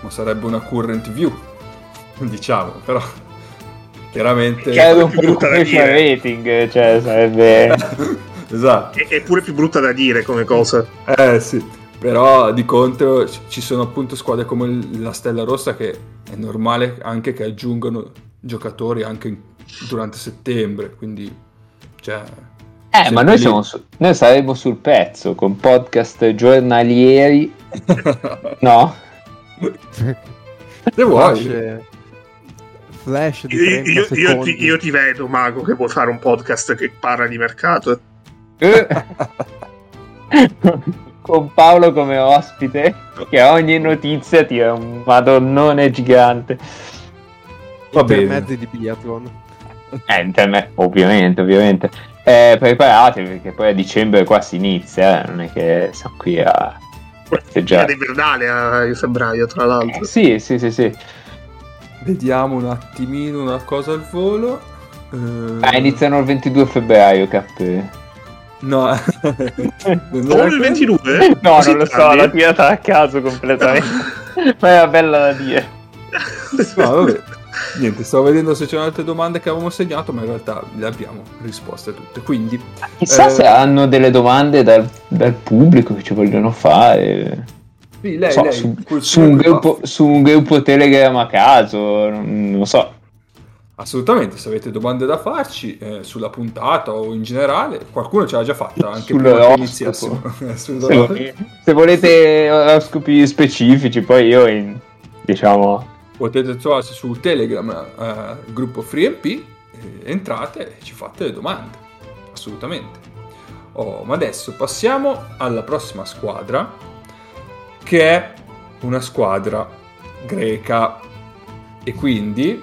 ma sarebbe una current view, diciamo, però chiaramente...
Che è un
più
po'
brutta da dire.
rating, cioè sarebbe...
esatto.
È, è pure più brutta da dire come cosa.
Eh sì, però di contro ci- sono appunto squadre come la Stella Rossa che è normale anche che aggiungano giocatori anche in- durante settembre, quindi cioè
Eh, ma noi, siamo su- noi saremo sul pezzo con podcast giornalieri, no?
Se vuoi.
Flash, di
Io,
30
io- io ti, io ti vedo, Mago, che vuoi fare un podcast che parla di mercato.
Eh. con Paolo come ospite, che a ogni notizia tira un madonnone gigante.
Va bene.
intermezzi di biathlon.
Eh, internet, ovviamente, ovviamente. Eh, preparatevi perché poi a dicembre qua si inizia, eh, non è che siamo qui a festeggiare.
È invernale a febbraio, tra l'altro.
Eh, sì, sì, sì, sì.
Vediamo un attimino una cosa al volo. Eh,
Ah, iniziano il 22 febbraio, KP.
No, non
Solo il
quello?
22?
No,
Così
non lo so, l'ho tirata a caso completamente. Ma era bella da dire.
No, vabbè. Niente, stavo vedendo se c'erano altre domande che avevamo segnato, ma in realtà le abbiamo risposte tutte. Quindi,
Chissà
Eh.
se hanno delle domande dal, dal pubblico che ci vogliono fare.
Sì, lei,
So,
lei,
su, su un gruppo, su un gruppo Telegram a caso, non, lo so.
Assolutamente, se avete domande da farci eh, sulla puntata o in generale, qualcuno ce l'ha già fatta anche prima che iniziassimo.
Se, se volete oroscopi specifici, poi io in- diciamo
Potete trovarsi su Telegram, eh, il gruppo FreeMP, eh, entrate e ci fate le domande. Assolutamente. Oh, ma adesso passiamo alla prossima squadra, che è una squadra greca. E quindi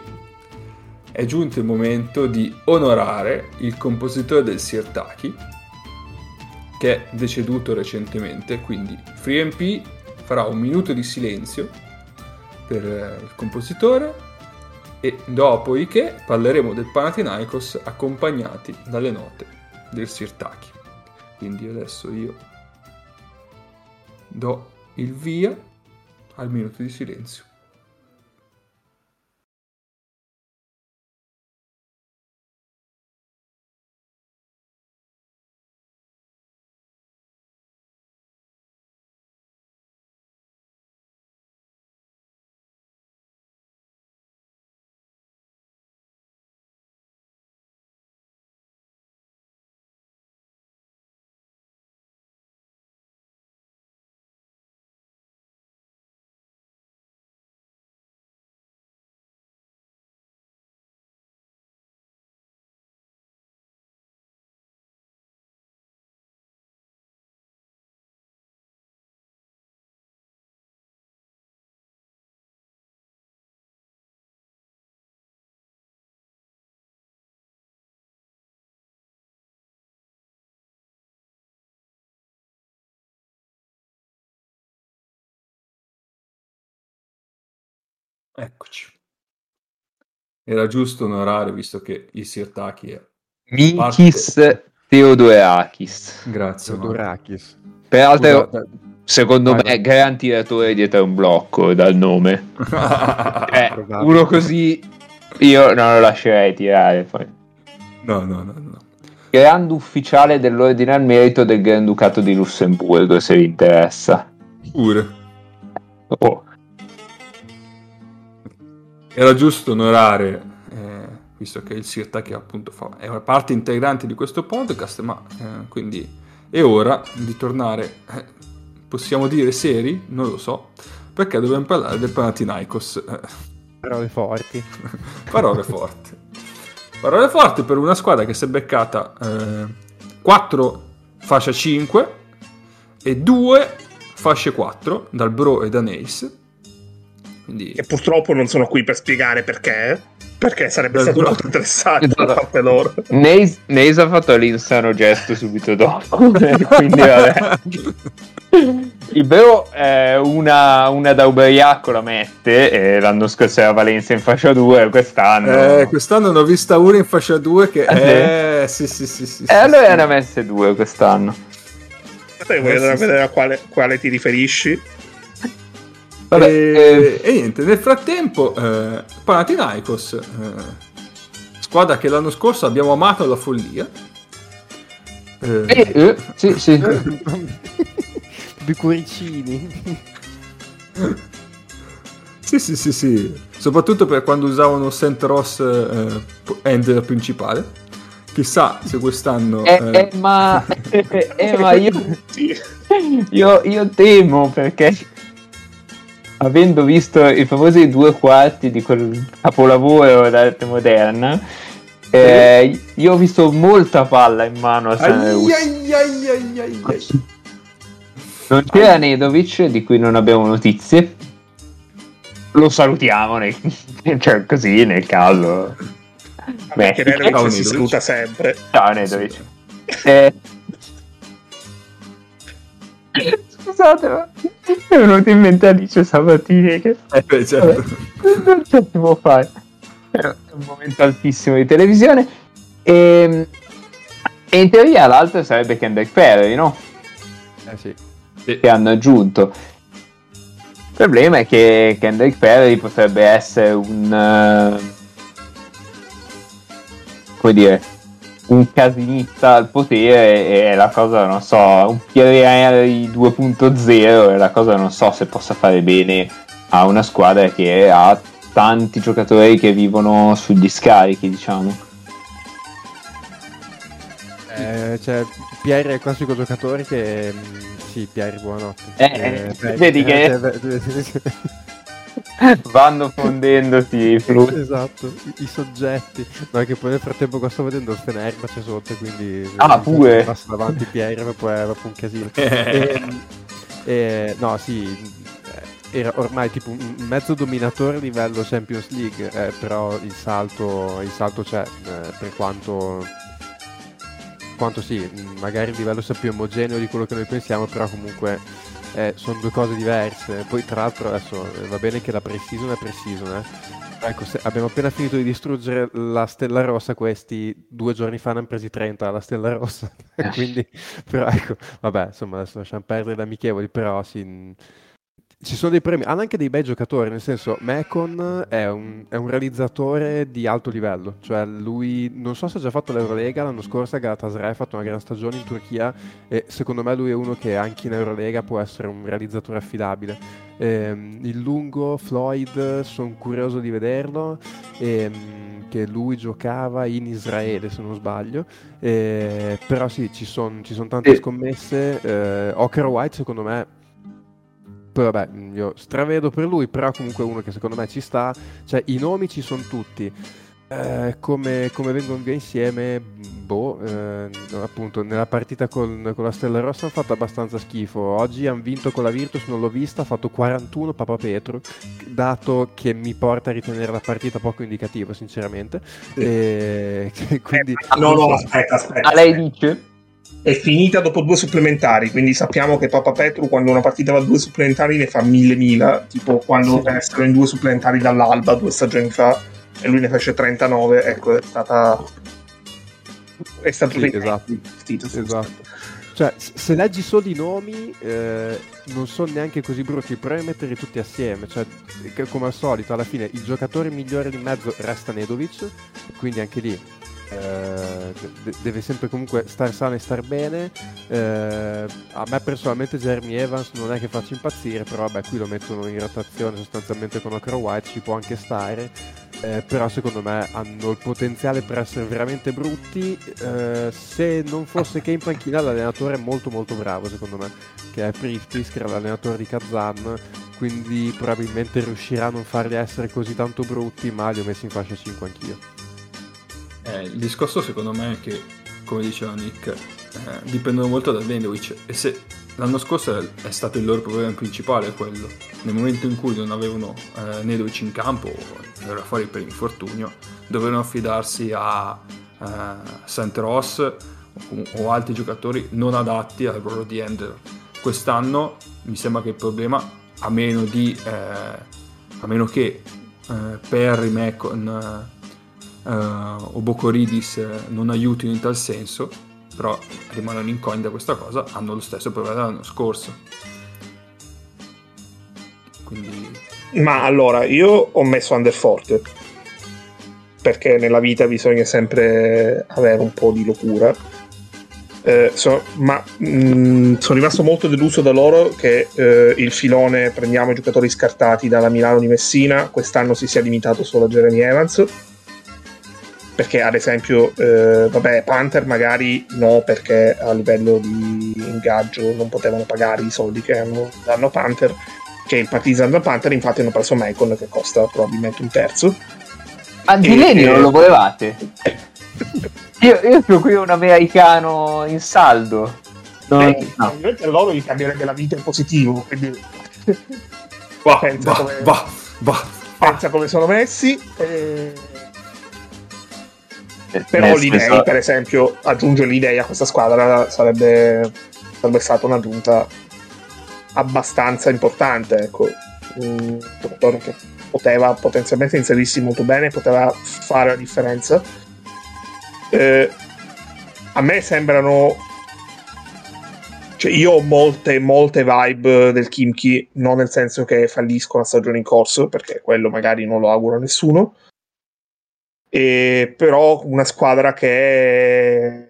è giunto il momento di onorare il compositore del Sirtaki, che è deceduto recentemente. Quindi FreeMP farà un minuto di silenzio per eh, il compositore e dopodiché parleremo del Panathinaikos accompagnati dalle note del Sirtaki. Quindi adesso io do il via al minuto di silenzio. Eccoci. Era giusto onorare, visto che il Sirtaki è...
Mikis Theodorakis.
Grazie. Mauro.
Dorakis.
Peraltro,
Scusa,
secondo
vai,
me, gran tiratore dietro a un blocco dal nome. Eh, uno così io non lo lascerei tirare. Poi.
no, no, no, no.
Grande ufficiale dell'ordine al merito del Granducato di Lussemburgo, se vi interessa.
Pure.
Oh.
Era giusto onorare, eh, visto che il Sirtaki appunto fa, è una parte integrante di questo podcast, ma eh, quindi è ora di tornare, eh, possiamo dire seri? Non lo so, perché dobbiamo parlare del Panathinaikos. eh.
Parole forti.
Parole forti. Parole forti per una squadra che si è beccata 4 fascia 5 e 2 fasce 4 dal Bro e da Nace. Quindi
E purtroppo non sono qui per spiegare perché. Perché sarebbe
Esatto.
stato molto interessante da
Esatto.
parte loro.
Nace ha fatto l'insano gesto subito dopo. Quindi vabbè. Il vero è una, una da ubriaco la mette. e l'anno scorso era Valencia in fascia 2, quest'anno.
Eh, quest'anno ne ho vista una in fascia 2 che
sì?
eh, sì sì sì sì.
E
sì,
allora
sì.
ne ha messe due quest'anno.
Aspetta che voglio
Eh,
andare a
sì, sì.
vedere a quale, quale ti riferisci.
Vabbè,
e,
eh,
e niente, nel frattempo eh, Panathinaikos, eh, squadra che l'anno scorso abbiamo amato alla follia. Eh,
eh, eh, sì, sì.
I cuoricini.
Sì, sì, sì, sì. Soprattutto per quando usavano Saint Ross eh, end principale. Chissà se quest'anno...
Eh,
eh,
eh, ma, eh, ma io, io, io temo perché avendo visto i famosi due quarti di quel capolavoro d'arte moderna, eh, io ho visto molta palla in mano a San
ai,
Rus.
ai, ai, ai, ai, ai.
Non c'era Nedovic, di cui non abbiamo notizie. Lo salutiamo, nel- cioè così nel caso. Beh,
Perché Nedovic
ciao,
si saluta sempre.
Ciao Nedovic. Eh, Scusate, ma mi è venuto in mente Alice Sabatini che
Eh, beh, certo.
non ce si può fare. È un momento altissimo di televisione. E, e in teoria l'altro sarebbe Kendrick Perry, no?
Eh sì.
Che hanno aggiunto. Il problema è che Kendrick Perry potrebbe essere un... eh, come dire un casinista al potere e la cosa non so un Pierre 2.0 e la cosa non so se possa fare bene a una squadra che ha tanti giocatori che vivono sugli scarichi diciamo
Eh, cioè, Pierre è il classico giocatore che... mm, Sì, Pierre, buonanotte.
Eh,
beh,
vedi che-
cioè, beh,
vanno fondendosi i flussi
esatto, i, i soggetti. No, è che poi nel frattempo qua sto vedendo il Fenerbahce sotto, quindi...
Ah, pure?
Passa davanti Pierre, ma poi è proprio un casino.
Eh,
E, e- no, sì, eh, era ormai tipo un mezzo dominatore a livello Champions League, eh, però il salto, il salto c'è, eh, per quanto, quanto sì, magari il livello sia più omogeneo di quello che noi pensiamo, però comunque eh, sono due cose diverse. Poi tra l'altro adesso eh, va bene che la pre-season è pre-season, eh. Ecco, se- abbiamo appena finito di distruggere la Stella Rossa, questi due giorni fa ne hanno presi 30 alla Stella Rossa, quindi però ecco, vabbè, insomma, adesso lasciamo perdere le amichevoli, però sì, mh, ci sono dei premi, hanno anche dei bei giocatori, nel senso, Mekon è un, è un realizzatore di alto livello, cioè lui, non so se ha già fatto l'Eurolega, l'anno scorso a Galatasaray ha fatto una gran stagione in Turchia e secondo me lui è uno che anche in Eurolega può essere un realizzatore affidabile. Ehm, il lungo Floyd, sono curioso di vederlo, ehm, che lui giocava in Israele se non sbaglio, eh, però sì, ci sono tante
Sì.
scommesse. Eh, Ocker White secondo me poi vabbè, io stravedo per lui, però comunque uno che secondo me ci sta. Cioè, i nomi ci sono tutti. Eh, come, come vengono via insieme, boh, eh, appunto, nella partita con, con la Stella Rossa hanno fatto abbastanza schifo. Oggi hanno vinto con la Virtus, non l'ho vista, ha fatto 41 Papa Petru, dato che mi porta a ritenere la partita poco indicativa, sinceramente. E, quindi,
No, no, aspetta, aspetta.
a lei dice
è finita dopo due supplementari, quindi sappiamo che Papa Petru quando una partita va a due supplementari ne fa mille mila, tipo quando
Sì.
essero in due supplementari dall'Alba due stagioni fa e lui ne fece 39, ecco, è stata... è stato
Sì, esatto.
tempi, Tito,
Esatto. Cioè, se leggi solo i nomi, eh, non sono neanche così brutti, però metterli tutti assieme. Cioè, come al solito, alla fine il giocatore migliore di mezzo resta Nedovic, quindi anche lì eh, de- deve sempre comunque star sano e star bene. Eh, a me personalmente Jeremy Evans non è che faccia impazzire, però vabbè, qui lo mettono in rotazione sostanzialmente con Okra White, ci può anche stare. Eh, però secondo me hanno il potenziale per essere veramente brutti. eh, se non fosse che in panchina l'allenatore è molto molto bravo secondo me, che è Priftis, che era l'allenatore di Kazan, quindi probabilmente riuscirà a non farli essere così tanto brutti, ma li ho messi in fascia 5 anch'io.
Il discorso secondo me è che, come diceva Nick, eh, dipendono molto da Nedovic e se l'anno scorso è, stato il loro problema principale quello, nel momento in cui non avevano eh, Nedovic in campo, era fuori per infortunio, dovevano affidarsi a eh, St. Ross o, o altri giocatori non adatti al ruolo di Ender. Quest'anno mi sembra che il problema, a meno, di, eh, a meno che eh, Perry, eh, o Bocoridis eh, non aiutino in tal senso, però rimangono incognita questa cosa, hanno lo stesso problema dell'anno scorso. Quindi
Ma allora, io ho messo Underforte perché nella vita bisogna sempre avere un po' di locura. Eh, so- ma mh, sono rimasto molto deluso da loro che eh, il filone prendiamo i giocatori scartati dalla Milano di Messina quest'anno si sia limitato solo a Jeremy Evans perché ad esempio eh, vabbè Panther magari no perché a livello di ingaggio non potevano pagare i soldi che hanno, danno Panther che il Partizan da Panther infatti hanno preso Macon che costa probabilmente un terzo
Ma di
E-
Leni
e-
non lo volevate? Io, io ho qui un americano in saldo. Non-
Eh,
no.
probabilmente a loro gli cambierebbe la vita in positivo quindi
va,
Pensa
va,
come-
va, va.
pensa come sono messi eh, però
Nel
l'idea
senso-
per esempio aggiungere l'idea a questa squadra sarebbe, sarebbe stata un'aggiunta abbastanza importante ecco. Un giocatore che poteva potenzialmente inserirsi molto bene poteva fare la differenza. Eh, a me sembrano cioè io ho molte molte vibe del Kimchi non nel senso che fallisco la stagione in corso perché quello magari non lo auguro a nessuno e però una squadra che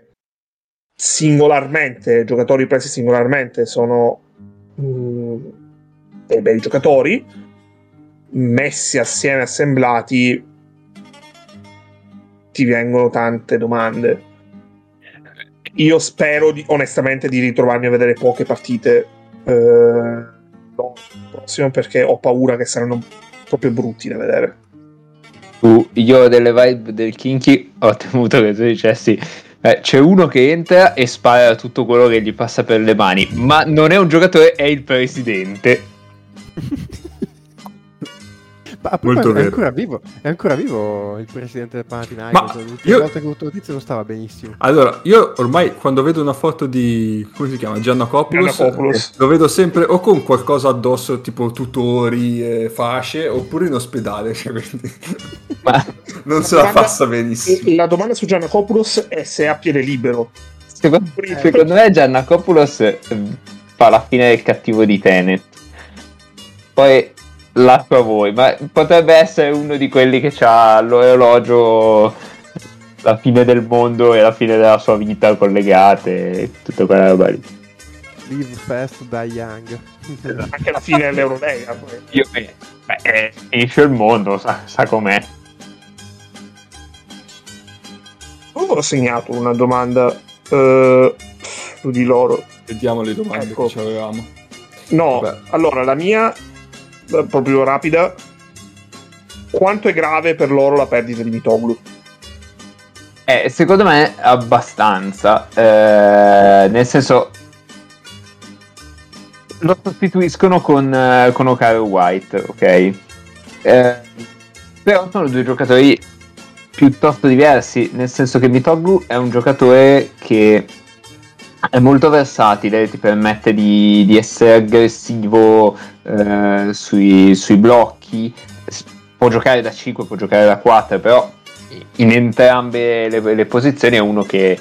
singolarmente, giocatori presi singolarmente sono mm, dei bei giocatori, messi assieme, assemblati, ti vengono tante domande. Io spero di- onestamente di ritrovarmi a vedere poche partite eh, l'anno prossimo perché ho paura che saranno proprio brutti da vedere.
Tu- io delle vibe del Kinky ho temuto che tu dicessi eh, c'è uno che entra e spara tutto quello che gli passa per le mani ma non è un giocatore è il presidente
Ma a proposito,
Molto
è ancora vivo, è ancora vivo il presidente del
Ma
Panathinaikos. L'ultima
io-
volta che ho avuto notizie non stava benissimo.
Allora, io ormai quando vedo una foto di come si chiama Giannakopoulos,
Giannakopoulos.
lo vedo sempre o con qualcosa addosso, tipo tutori, e fasce, oppure in ospedale. cioè, quindi
ma
non se la passa benissimo.
La domanda su Giannakopoulos è se è a piede libero.
secondo,
Eh.
secondo me Giannakopoulos eh, fa la fine del cattivo di Tenet poi lascio a voi ma potrebbe essere uno di quelli che ha l'orologio la fine del mondo e la fine della sua vita collegate e tutta quella roba lì
Live fast, die young.
Anche la fine dell'Eurolega. poi.
Io, eh, beh, eh, finisce il mondo, sa, sa com'è.
Avevo segnato una domanda eh, su di loro.
Vediamo le domande
Ecco.
che ci avevamo.
No,
Beh.
allora la mia, proprio rapida. Quanto è grave per loro la perdita di Mitoglu?
Eh, secondo me abbastanza. eh, nel senso, lo sostituiscono con, eh, con Okaru White, ok? Eh, però sono due giocatori piuttosto diversi, nel senso che Mitoglu è un giocatore che È molto versatile, ti permette di, di essere aggressivo eh, sui, sui blocchi, può giocare da 5, può giocare da 4, però in entrambe le, le posizioni è uno che,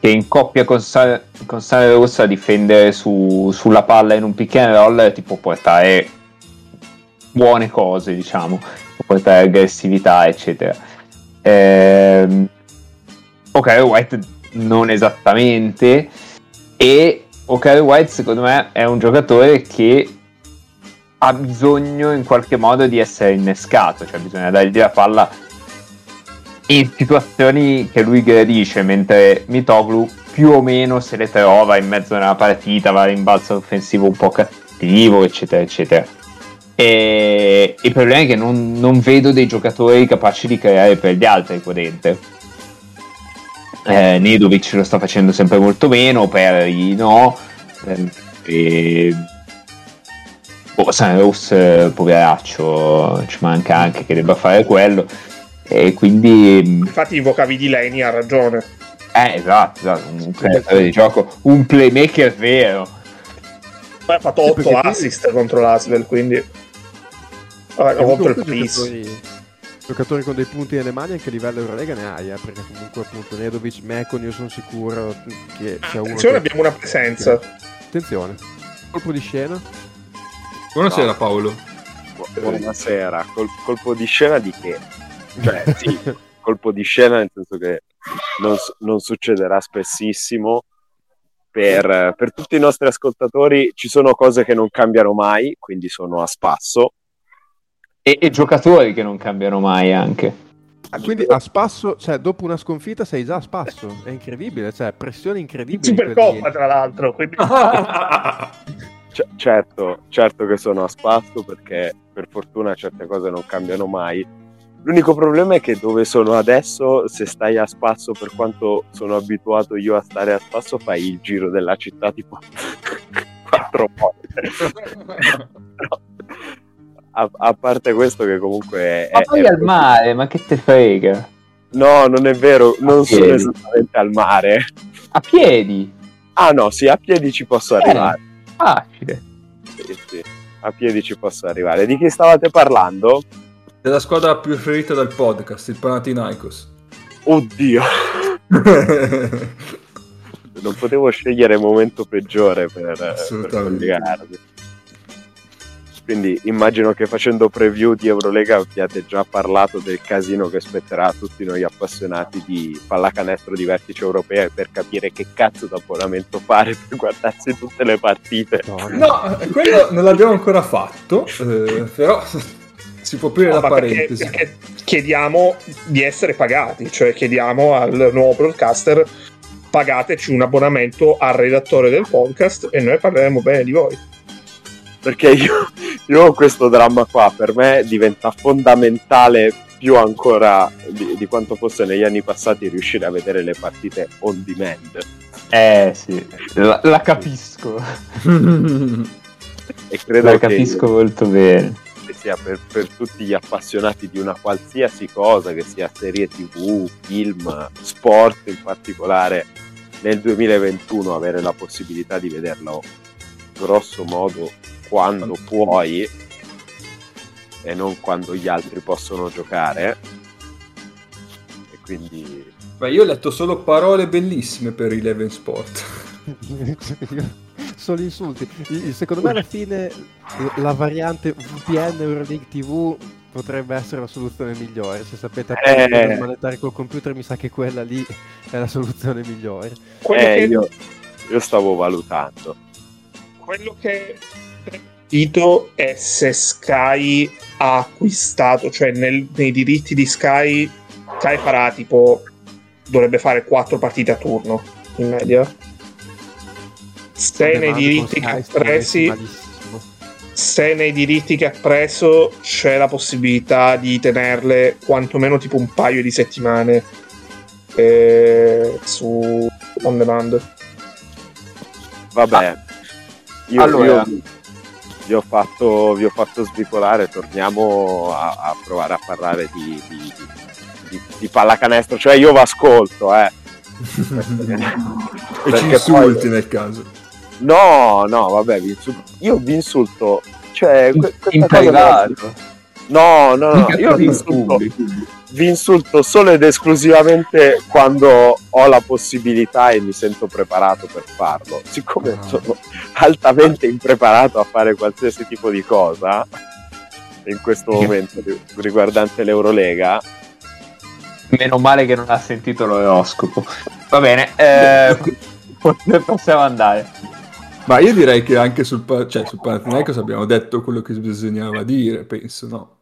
che in coppia con, Sa- con Sane Rossa difendere su- sulla palla in un pick and roll ti può portare buone cose, diciamo, può portare aggressività, eccetera. Ehm, ok, White non esattamente. E O'Carry White, secondo me, è un giocatore che ha bisogno in qualche modo di essere innescato, cioè bisogna dargli la palla in situazioni che lui gradisce, mentre Mitoglu più o meno se le trova in mezzo a una partita, va in balzo offensivo un po' cattivo, eccetera, eccetera. E il problema è che non, non vedo dei giocatori capaci di creare per gli altri qua dentro eh, Nedovic lo sta facendo sempre molto meno, Perry no, eh, e... oh, Sanros, poveraccio, ci manca anche che debba fare quello, e quindi...
Infatti invocavi di Leni, ha ragione.
Eh, esatto, esatto, un creatore di gioco, un playmaker vero.
Poi ha fatto 8 assist contro l'Asvel, quindi... Vabbè, contro il Pris.
Giocatori, con dei punti nelle mani anche a livello Eurolega ne hai, eh, perché comunque appunto Nedovic, Mekon, io sono sicuro che sia uno
Attenzione,
che...
abbiamo una presenza.
Attenzione. Colpo di scena.
Buonasera Paolo.
Bu- Buonasera, Col- colpo di scena di che? Cioè, sì, colpo di scena nel senso che non, non succederà spessissimo. Per, per tutti i nostri ascoltatori ci sono cose che non cambiano mai, quindi sono a spasso.
E, e giocatori che non cambiano mai anche.
Ah, quindi a spasso, cioè dopo una sconfitta sei già a spasso. È incredibile, cioè pressione incredibile.
Supercoppa, tra l'altro. Quindi...
C- certo, certo che sono a spasso perché per fortuna certe cose non cambiano mai. L'unico problema è che dove sono adesso, se stai a spasso per quanto sono abituato io a stare a spasso, fai il giro della città tipo quattro volte. Però, a, a parte questo che comunque è...
Ma poi
è-
al mare, ma che te frega?
No, non è vero, non sono
piedi.
esattamente al mare.
A piedi?
Ah no, sì, a piedi ci posso
Eh.
arrivare.
Facile.
Sì, sì, a piedi ci posso arrivare. Di chi stavate parlando?
Della squadra preferita del podcast, il Panathinaikos.
Oddio, non potevo scegliere il momento peggiore per, per collegarmi. Quindi immagino che facendo preview di Eurolega abbiate già parlato del casino che spetterà a tutti noi appassionati di pallacanestro di vertice europea e per capire che cazzo d'abbonamento fare per guardarsi tutte le partite.
Madonna.
No, quello non l'abbiamo ancora fatto, eh, però si può aprire
No,
la
ma perché,
parentesi.
perché chiediamo di essere pagati, cioè chiediamo al nuovo broadcaster pagateci un abbonamento al redattore del podcast e noi parleremo bene di voi.
Perché io, io ho questo dramma qua, per me diventa fondamentale più ancora di, di quanto fosse negli anni passati riuscire a vedere le partite on demand.
Eh sì, la, la capisco.
E credo
La
che,
capisco molto bene.
che sia per, per tutti gli appassionati di una qualsiasi cosa, che sia serie tv, film, sport in particolare, nel 2021 avere la possibilità di vederlo grosso modo quando puoi e non quando gli altri possono giocare. E quindi
Beh, io ho letto solo parole bellissime per Eleven Sport.
Solo insulti. Secondo me alla fine la variante VPN Euroleague TV potrebbe essere la soluzione migliore. Se sapete
Eh.
manettare col computer, mi sa che quella lì è la soluzione migliore.
Eh,
che,
io, io stavo valutando.
quello che Tito è se Sky ha acquistato, cioè nel- nei diritti di Sky, Sky farà tipo, dovrebbe fare quattro partite a turno in media. Se nei diritti che ha presi, se nei diritti che ha preso c'è la possibilità di tenerle quantomeno tipo un paio di settimane eh, su on demand.
Vabbè, io,
allora-
io vi, ho fatto, vi ho fatto svicolare, torniamo a, a provare a parlare di, di, di- di pallacanestro, cioè io vi ascolto, eh.
e ci insulti
poi-
nel caso.
No, no, vabbè, vi insul- io vi insulto. Cioè,
In, in
cosa
privato.
No, no, no, io vi
in
insulto,
pubblico.
Vi insulto solo ed esclusivamente quando ho la possibilità e mi sento preparato per farlo. Siccome
Ah.
sono altamente impreparato a fare qualsiasi tipo di cosa in questo momento ri- riguardante l'Eurolega,
Meno male che non ha sentito l'oroscopo. Va bene, eh, possiamo andare.
Ma io direi che anche sul, pa- cioè, sul Panathinaikos abbiamo detto quello che bisognava dire, penso, no?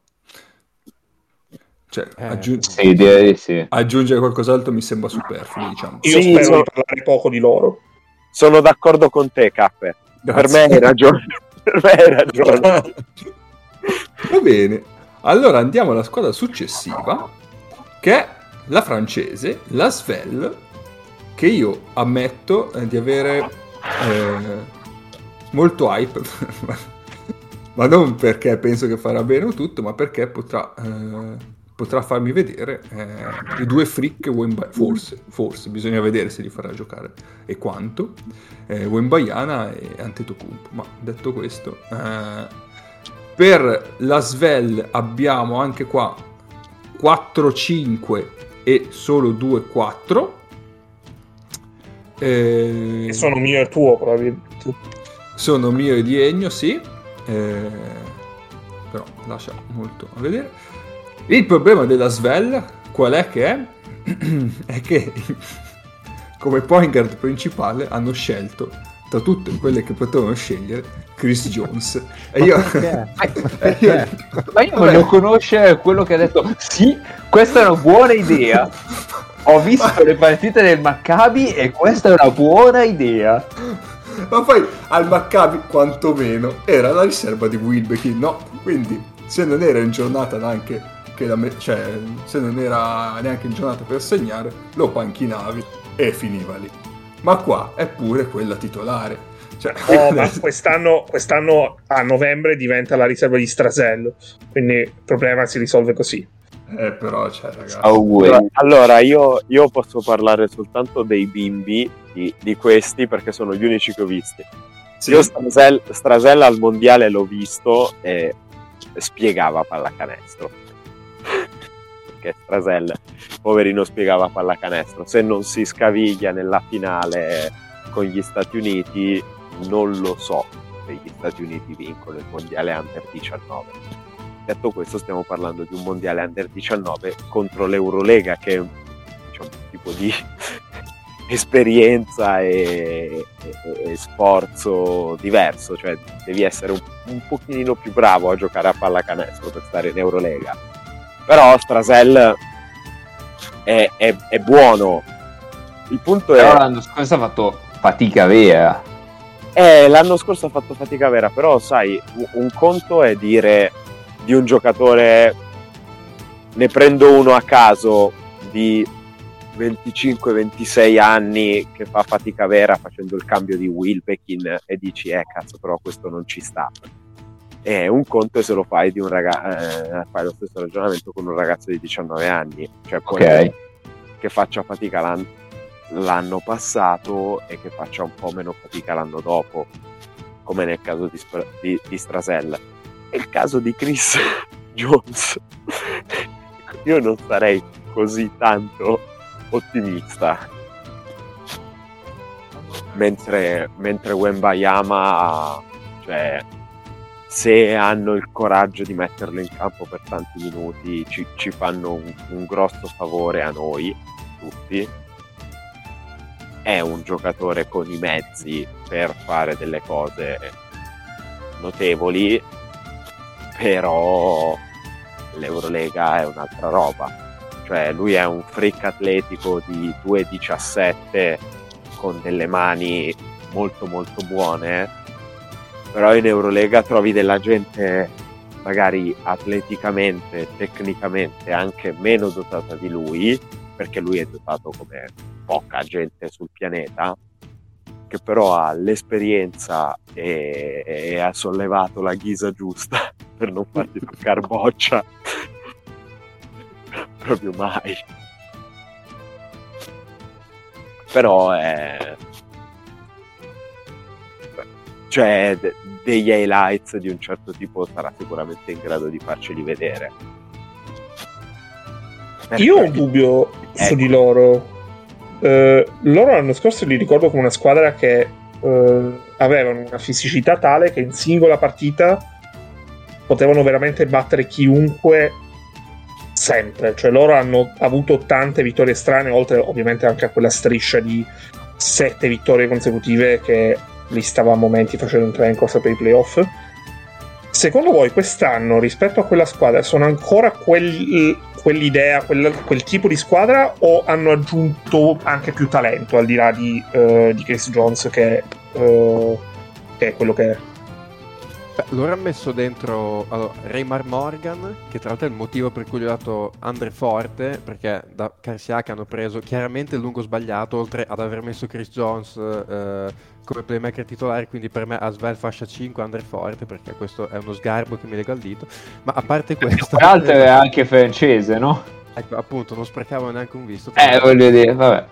Cioè,
Eh,
aggiun-
Sì, direi di sì.
aggiungere qualcos'altro mi sembra superfluo, diciamo.
Io
Sì,
spero
so-
di parlare poco di loro.
sono d'accordo con te, Cappe. Per me hai ragione. per me hai ragione.
Va bene. Allora andiamo alla squadra successiva, che è la francese, la Svel, che io ammetto eh, di avere eh, molto hype, ma non perché penso che farà bene tutto, ma perché potrà, eh, potrà farmi vedere eh, i due freak Wemba- forse, forse, bisogna vedere se li farà giocare e quanto, eh, Wembayana e Antetokounmpo. Ma detto questo... eh, per la Svel abbiamo anche qua 4-5 e solo 2-4. Eh,
E sono mio e tuo, probabilmente.
sono mio e di Ennio, sì. Eh, però lascia molto a vedere. Il problema della Svel qual è che è? è che come point guard principale hanno scelto tra tutte quelle che potevano scegliere Chris Jones. E io...
perché?
e io-
Ma io voglio conoscere quello che ha detto. Sì, questa è una buona idea. Ho visto le partite del Maccabi e questa è una buona idea.
Ma poi al Maccabi quantomeno era la riserva di Wilbekin, no? Quindi se non era in giornata neanche che la me- cioè se non era neanche in giornata per segnare, lo panchinavi e finiva lì. Ma qua è pure quella titolare. Cioè,
Oh, ma quest'anno, quest'anno a novembre diventa la riserva di Strasello. Quindi il problema si risolve così.
eh, però, cioè, ragazzi.
Auguri.
Allora, allora, io, io posso parlare soltanto dei bimbi di, di questi perché sono gli unici che ho visti.
Sì.
Io Strasel, Strasella al mondiale l'ho visto e spiegava pallacanestro. Perché Strasel, poverino, spiegava pallacanestro. Se non si scaviglia nella finale con gli Stati Uniti, non lo so se gli Stati Uniti vincono il mondiale under 19. Detto questo, stiamo parlando di un mondiale under 19 contro l'Eurolega, che è un, diciamo, un tipo di esperienza e, e- e sforzo diverso, cioè devi essere un, un pochino più bravo a giocare a pallacanestro per stare in Eurolega. Però Strasel è, è- è buono. Il punto è...
Però l'anno scorso ha fatto fatica vera.
Eh, l'anno scorso ha fatto fatica vera, però sai, un- un conto è dire di un giocatore ne prendo uno a caso di 25-26 anni che fa fatica vera facendo il cambio di Wilbekin e dici eh cazzo però questo non ci sta. E un conto è se lo fai di un ragazzo, fai lo stesso ragionamento con un ragazzo di 19 anni, cioè poi
Ok.
che faccia fatica l'an- l'anno passato e che faccia un po' meno fatica l'anno dopo, come nel caso di, di, di Strasella. Nel caso di Chris Jones, io non sarei così tanto ottimista. Mentre, mentre Wembayama, cioè, se hanno il coraggio di metterlo in campo per tanti minuti, ci, ci fanno un, un grosso favore a noi tutti. È un giocatore con i mezzi per fare delle cose notevoli, però l'Eurolega è un'altra roba. Cioè, lui è un freak atletico di 2,17 con delle mani molto molto buone, però in Eurolega trovi della gente magari atleticamente, tecnicamente anche meno dotata di lui, perché lui è dotato come poca gente sul pianeta, che però ha l'esperienza e, e ha sollevato la ghisa giusta per non farti toccare boccia. Proprio mai. però è cioè de- degli highlights di un certo tipo sarà sicuramente in grado di farceli vedere
Io ho un dubbio su
Ecco.
di loro. Eh, loro l'anno scorso li ricordo come una squadra che eh, avevano una fisicità tale che in singola partita potevano veramente battere chiunque sempre. Cioè loro hanno avuto tante vittorie strane, oltre ovviamente anche a quella striscia di sette vittorie consecutive che li stava a momenti facendo entrare in corsa per i playoff. Secondo voi quest'anno rispetto a quella squadra sono ancora quel- quell'idea, quel, quel tipo di squadra o hanno aggiunto anche più talento al di là di, eh, di Chris Jones che, eh, che è quello che è?
Beh, loro hanno messo dentro allora, Raymar Morgan, che tra l'altro è il motivo per cui gli ho dato Andre Forte, perché da Karsiak hanno preso chiaramente il lungo sbagliato, oltre ad aver messo Chris Jones eh, come playmaker titolare, quindi per me Asvel fascia 5, Andre Forte, perché questo è uno sgarbo che mi lega al dito. Ma a parte questo...
Tra l'altro è anche francese, no?
Ecco, appunto, non sprecavo neanche un visto.
Eh, voglio dire, vabbè.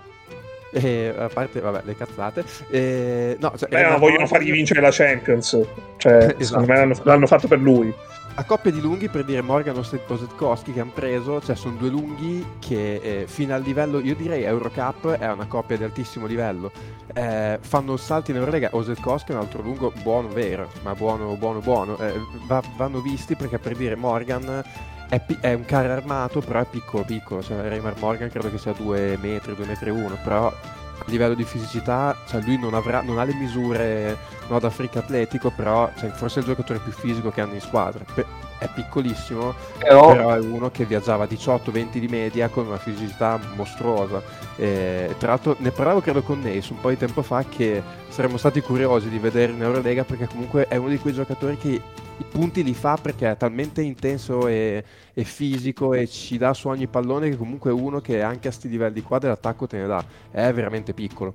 E a parte, vabbè, le cazzate. E, no, cioè,
Beh, ma
Raymar
vogliono fargli vincere la Champions. Cioè,
Esatto.
secondo me l'hanno, l'hanno fatto per lui.
A coppia di lunghi per dire Morgan o Osetkowski che hanno preso, cioè sono due lunghi che eh, fino al livello, io direi Eurocup è una coppia di altissimo livello. Eh, fanno salti in Eurolega, Osetkowski è un altro lungo buono vero, ma buono buono buono. Eh, va- vanno visti perché per dire Morgan è, pi- è un carro armato, però è piccolo piccolo, cioè Raymar Morgan credo che sia 2 metri, 2 metri e 1, però a livello di fisicità, cioè lui non, avrà, non ha le misure no, da freak atletico, però cioè, forse è il giocatore più fisico che hanno in squadra. Pe- è piccolissimo,
Però,
però è uno che viaggiava a 18-20 di media con una fisicità mostruosa. E, tra l'altro ne parlavo credo con Nace un po' di tempo fa che saremmo stati curiosi di vedere in Eurolega perché comunque è uno di quei giocatori che i punti li fa perché è talmente intenso e, e fisico e ci dà su ogni pallone che comunque è uno che anche a sti livelli qua dell'attacco te ne dà. È veramente piccolo.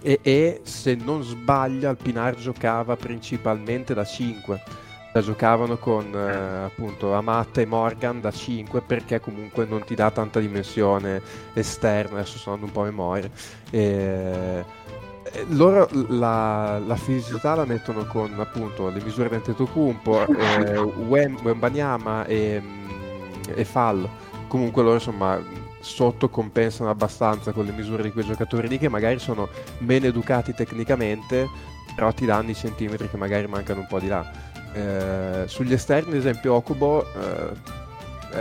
E, e se non sbaglio al Pinar giocava principalmente da 5 la giocavano con eh, appunto Amatta e Morgan da 5 perché comunque non ti dà tanta dimensione esterna adesso andando un po' a memoria e loro la, la fisicità la mettono con appunto le misure di Antetokounmpo eh, Wem- Wembanyama e, mm, e Fall. Comunque loro insomma sotto compensano abbastanza con le misure di quei giocatori lì che magari sono meno educati tecnicamente però ti danno i centimetri che magari mancano un po' di là. Eh, sugli esterni, ad esempio, Okubo, eh, eh,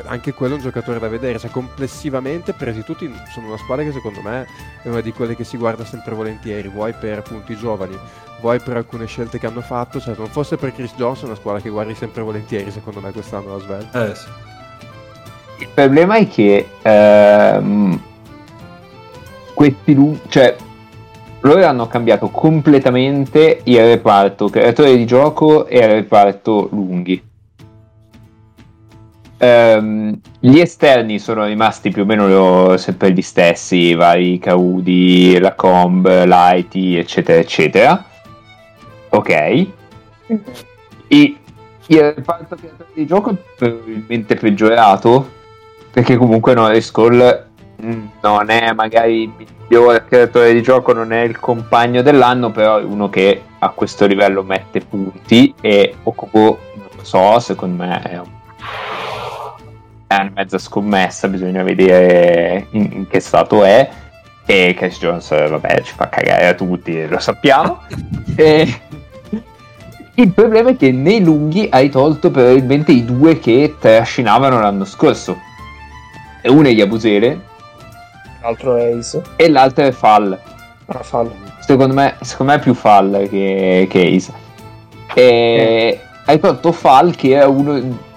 anche quello è un giocatore da vedere. Cioè, complessivamente, presi tutti, sono una squadra che secondo me è una di quelle che si guarda sempre volentieri. Vuoi per appunto i giovani, vuoi per alcune scelte che hanno fatto. Cioè, se non fosse per Chris Johnson, è una squadra che guardi sempre volentieri, secondo me, quest'anno la Svel.
Eh sì.
il problema è che ehm, questi lu- cioè loro hanno cambiato completamente il reparto creatore di gioco e il reparto lunghi. Ehm, gli esterni sono rimasti più o meno sempre gli stessi, i vari Caudi, la Comb, l'Aiti, eccetera, eccetera. Ok. E il reparto creatore di gioco è probabilmente peggiorato perché comunque Norris Cole mm, non è magari il migliore creatore di gioco, non è il compagno dell'anno, però è uno che a questo livello mette punti e Okubo, non lo so, secondo me è, un- è una mezza scommessa, bisogna vedere in, in che stato è. E Chris Jones, eh, vabbè, ci fa cagare a tutti, lo sappiamo. E... Il problema è che nei lunghi hai tolto probabilmente i due che trascinavano l'anno scorso. E uno è Yabusele
L'altro è Ace.
e l'altro è Fall.
Ah, fallo.
Secondo me, secondo me è più Fall che, che Ace. E hai tolto Fall che era uno.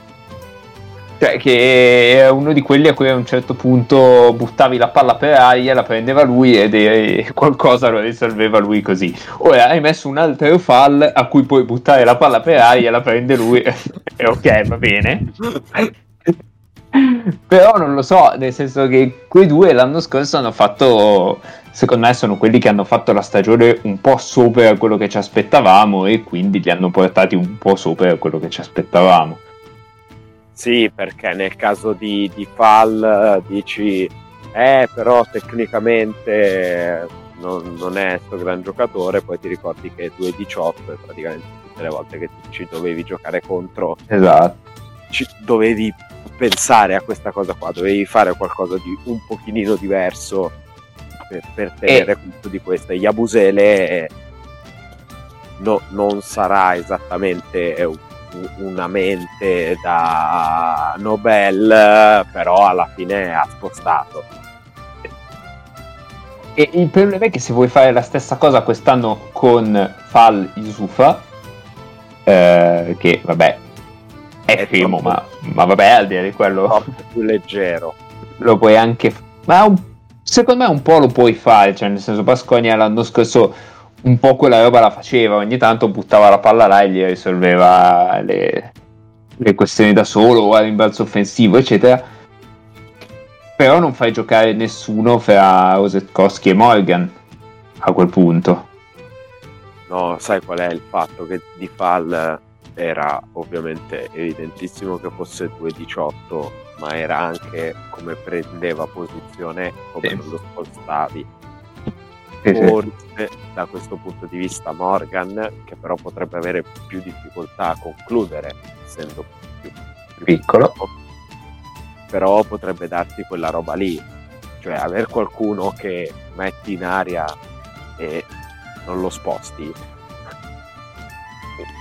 Cioè, che era uno di quelli a cui a un certo punto buttavi la palla per aria, la prendeva lui ed e qualcosa lo risolveva lui così. Ora hai messo un altro fall a cui puoi buttare la palla per aria, la prende lui e ok, va bene. Però non lo so, nel senso che quei due l'anno scorso hanno fatto, secondo me sono quelli che hanno fatto la stagione un po' sopra quello che ci aspettavamo e quindi li hanno portati un po' sopra quello che ci aspettavamo.
Sì, perché nel caso di, di Fall eh, dici eh, però tecnicamente non, non è sto gran giocatore, poi ti ricordi che 2-18 e praticamente tutte le volte che ci dovevi giocare contro,
Esatto.
ci dovevi pensare a questa cosa qua, dovevi fare qualcosa di un pochino diverso per, per tenere conto di questa. Yabusele eh, no- non sarà esattamente un- una mente da Nobel, però alla fine ha spostato.
E il problema è che se vuoi fare la stessa cosa quest'anno con Fal Yusufa, eh, che vabbè è
È troppo-
ma, ma vabbè, al di là di quello
più leggero.
lo puoi anche. Ma un- secondo me un po' lo puoi fare, cioè nel senso Pascogna l'anno scorso un po' quella roba la faceva, ogni tanto buttava la palla là e gli risolveva le, le questioni da solo o a rimbalzo offensivo, eccetera. Però non fai giocare nessuno fra Osetkowski e Morgan a quel punto.
No, sai qual è il fatto? Che di Fall era ovviamente evidentissimo che fosse 2-18, ma era anche come prendeva posizione, come
Sì.
non lo spostavi. Forse da questo punto di vista Morgan, che però potrebbe avere più difficoltà a concludere, essendo più, più
Piccolo.
però potrebbe darti quella roba lì, cioè aver qualcuno che metti in aria e non lo sposti,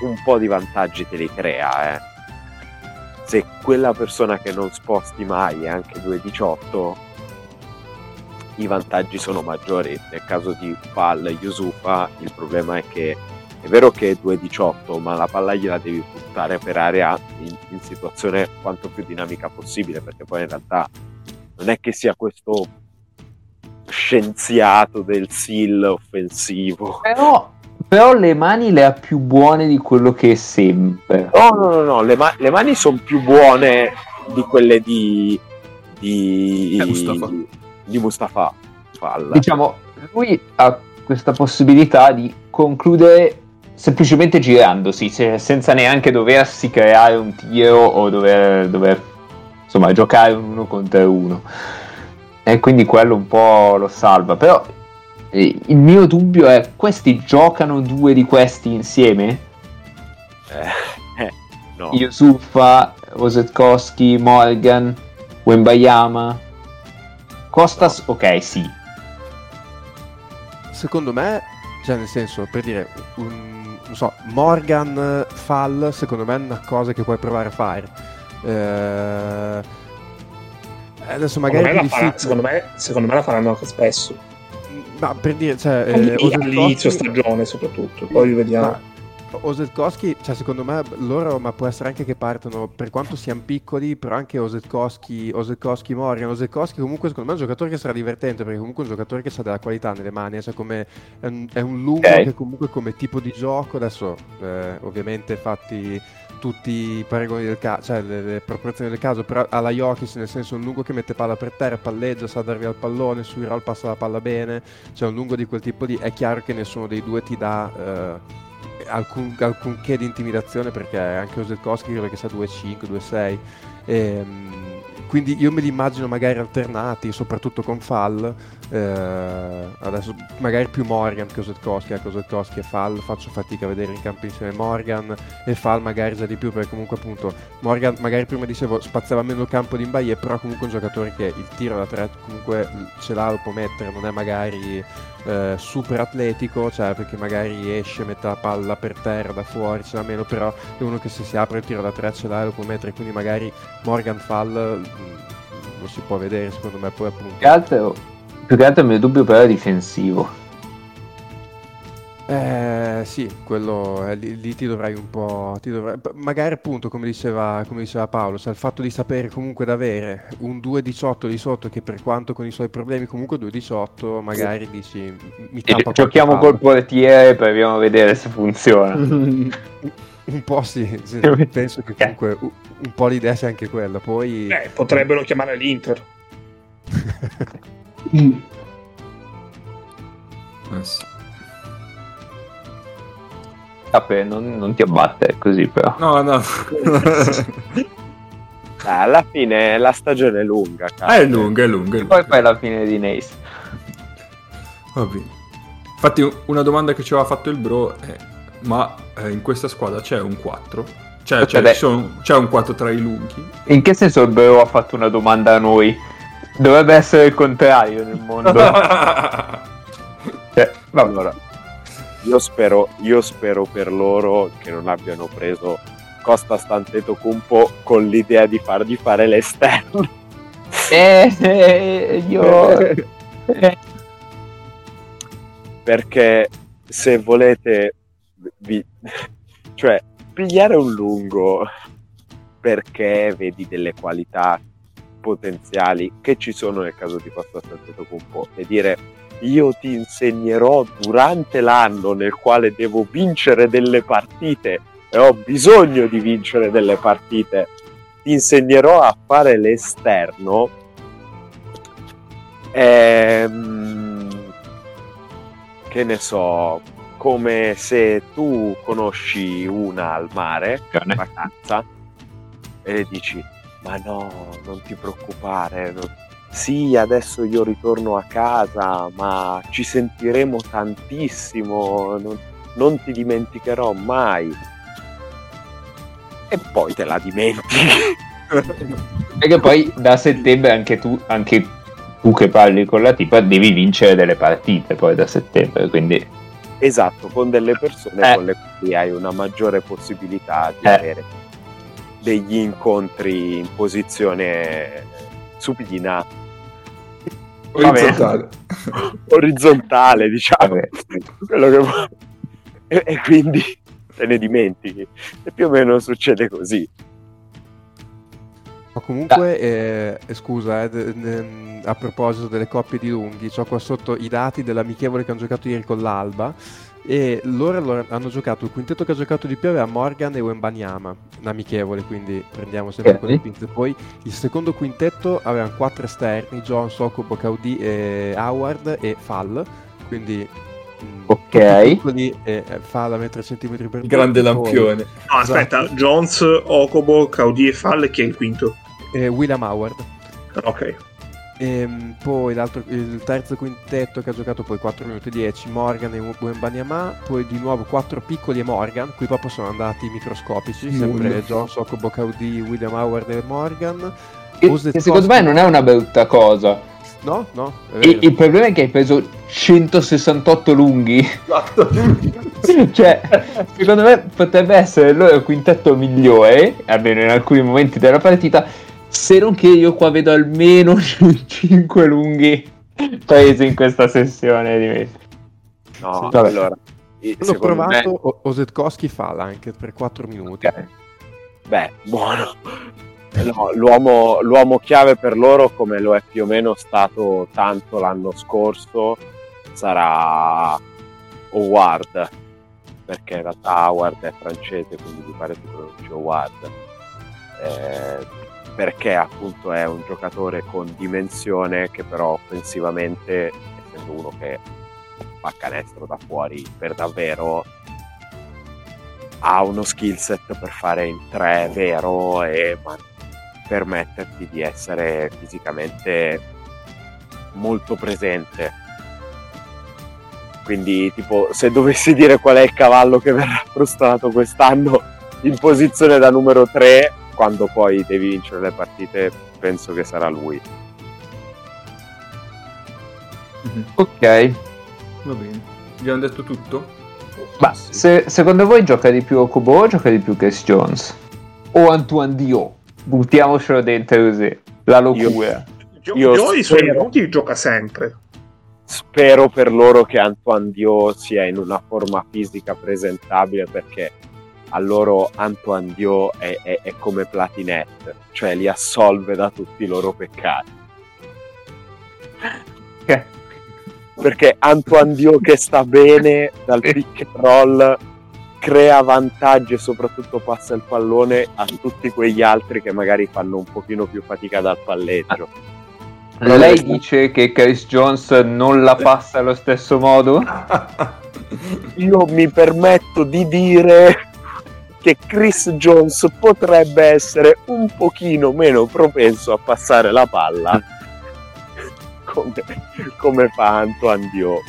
un po' di vantaggi te li crea, eh. Se quella persona che non sposti mai è anche 2-18, i vantaggi sono maggiori. Nel caso di Pal Yusufa, il problema è che è vero che è 2-18, ma la palla gliela devi buttare per area in, in situazione quanto più dinamica possibile, perché poi in realtà non è che sia questo scienziato del SIL offensivo.
Però, però le mani le ha più buone di quello che sembra.
No, no, no, no, le, ma- le mani sono più buone di quelle di di
Eh, Mustafa.
Di Mustafa Fall.
Diciamo, lui ha questa possibilità di concludere semplicemente girandosi, se- senza neanche doversi creare un tiro o dover, dover, insomma giocare un uno contro uno. E quindi quello un po' lo salva. Però eh, il mio dubbio è: questi giocano due di questi insieme?
Eh, eh, no.
Yusufa, Osetkowski, Morgan, Wembayama. Costas, ok, sì.
Secondo me, cioè nel senso, per dire, un, non so, Morgan Fall, secondo me è una cosa che puoi provare a fare. Eh, adesso magari
Secondo me, farà- secondo, me, secondo me la faranno anche spesso.
ma per dire, cioè, eh,
All'inizio stagione soprattutto, poi vediamo.
Ma Osetkowski, cioè secondo me loro, ma può essere anche che partono, per quanto siano piccoli, però anche Osetkowski, Osetkowski Morgan, Osetkowski comunque secondo me è un giocatore che sarà divertente, perché comunque è un giocatore che ha della qualità nelle mani, cioè come, è, un, è un lungo
Ok.
che comunque come tipo di gioco, adesso eh, ovviamente fatti tutti i paragoni del caso, cioè le, le proporzioni del caso, però alla Jokic nel senso un lungo che mette palla per terra, palleggia, sa darvi al pallone, sui roll passa la palla bene, cioè un lungo di quel tipo di... è chiaro che nessuno dei due ti dà... eh, alcun, alcunché di intimidazione perché anche Osetkowski credo che sia 2-5, 2-6 Ehm, quindi io me li immagino magari alternati soprattutto con Fall eh, adesso magari più Morgan che Osetkowski ecco Osetkowski e Fall faccio fatica a vedere in campo insieme Morgan e Fall magari già di più perché comunque appunto Morgan magari prima dicevo spaziava meno il campo di Imbaie però comunque un giocatore che il tiro da tre comunque ce l'ha lo può mettere non è magari eh, super atletico, cioè perché magari esce, mette la palla per terra da fuori, ce l'ha meno, però è uno che se si apre il tiro da tre ce l'ha lo può mettere, quindi magari Morgan Fall mm, lo si può vedere secondo me poi appunto.
Che altro, più che altro il mio dubbio però è difensivo.
Eh sì, quello eh, lì, lì ti dovrai un po'. Ti dovrai, magari appunto, come diceva, come diceva Paolo, cioè il fatto di sapere comunque d'avere un 2-18 di sotto che per quanto con i suoi problemi comunque 2-18, magari dici mi tappa
giochiamo col portiere e proviamo a vedere se funziona.
Un po' sì, sì, penso che comunque u- un po' l'idea sia anche quella. Poi
Eh, potrebbero chiamare l'Inter.
Eh sì.
Vabbè, non, non ti abbattere così però.
No, no.
Dai, alla fine la stagione è lunga.
Ah,
cazzo.
è lunga, è lunga. È
E poi fai la fine di Nace.
Va bene. Infatti, una domanda che ci aveva fatto il bro è: ma eh, in questa squadra c'è un 4? Cioè, c'è,
Vabbè.
ci sono- c'è un 4 tra i lunghi?
In che senso il Bro ha fatto una domanda a noi? Dovrebbe essere il contrario nel mondo. cioè.
Allora, io spero, io spero per loro che non abbiano preso Costa Stantetocumpo con l'idea di fargli fare l'esterno.
Eh, eh, io... eh,
perché se volete vi- cioè pigliare un lungo perché vedi delle qualità potenziali che ci sono nel caso di Costa Antetokounmpo e dire io ti insegnerò durante l'anno nel quale devo vincere delle partite e ho bisogno di vincere delle partite ti insegnerò a fare l'esterno. Ehm, che ne so, come se tu conosci una al mare, in vacanza, e le dici, ma no, non ti preoccupare, non- sì, adesso io ritorno a casa, ma ci sentiremo tantissimo, non, non ti dimenticherò mai. E poi te la dimentichi.
Perché poi da settembre anche tu, anche tu che parli con la tipa devi vincere delle partite poi da settembre, quindi
Esatto, con delle persone
Eh.
con le quali hai una maggiore possibilità di
Eh.
avere degli incontri in posizione supina,
Orizzontale.
orizzontale, diciamo. Quello che vuoi. E, e quindi te ne dimentichi. E più o meno succede così.
Ma comunque, eh, scusa, eh, a proposito delle coppie di lunghi, ho qua sotto i dati dell'amichevole che hanno giocato ieri con l'Alba e loro allora hanno giocato, il quintetto che ha giocato di più aveva Morgan e Wembanyama, un amichevole, quindi prendiamo sempre
Ok.
con le pinze. Poi il secondo quintetto avevano quattro esterni, Jones, Okobo, Caudi, e Howard e Fall, quindi... mm,
Ok.
piccoli e eh, Fall a mettere centimetri per
Grande
poi-
lampione.
No, aspetta, Jones, Okobo, Caudi e Fall, chi è il quinto?
eh, William Howard.
Ok.
Ehm, poi l'altro- il terzo quintetto che ha giocato poi 4 minuti e 10 Morgan e Wembanyama poi di nuovo 4 piccoli e Morgan qui proprio sono andati microscopici sempre
Nulla.
John Sokobo Caudi William Howard e Morgan
che, secondo me non è una brutta cosa.
no? no? vero.
il problema è che hai preso 168 lunghi.
Esatto.
cioè, secondo me potrebbe essere il loro quintetto migliore, almeno in alcuni momenti della partita, se non che io qua vedo almeno 5 lunghi presi in questa sessione di me.
No,
Vabbè.
allora.
L'ho
me-
provato O- Osetkowski Fall anche per 4 minuti
Ok.
Beh, buono. No, l'uomo, l'uomo chiave per loro, come lo è più o meno stato tanto l'anno scorso, sarà Howard. Perché in realtà Howard è francese, quindi mi pare si pronunci Howard. Eh, perché appunto è un giocatore con dimensione che però offensivamente, essendo uno che fa canestro da fuori per davvero, ha uno skill set per fare in tre vero e permetterti di essere fisicamente molto presente. Quindi, tipo, se dovessi dire qual è il cavallo che verrà frustrato quest'anno in posizione da numero 3, quando poi devi vincere le partite, penso che sarà lui.
Mhm.
Ok.
Va bene. Abbiamo detto tutto?
Ma se- secondo voi gioca di più Okubo o gioca di più Case Jones? O Antoine Dio? Buttiamocelo dentro così. La locura.
Gio-
Io
Gio i suoi minuti gioca sempre.
Spero per loro che Antoine Dio sia in una forma fisica presentabile perché a loro Antoine Dio è, è- è come Platinette, cioè li assolve da tutti i loro peccati. Perché Antoine Dio che sta bene dal pick and roll crea vantaggi e soprattutto passa il pallone a tutti quegli altri che magari fanno un pochino più fatica dal palleggio.
Lei dice che Case Jones non la passa allo stesso modo?
Io mi permetto di dire che Chris Jones potrebbe essere un pochino meno propenso a passare la palla come, come fa Antoine Dio.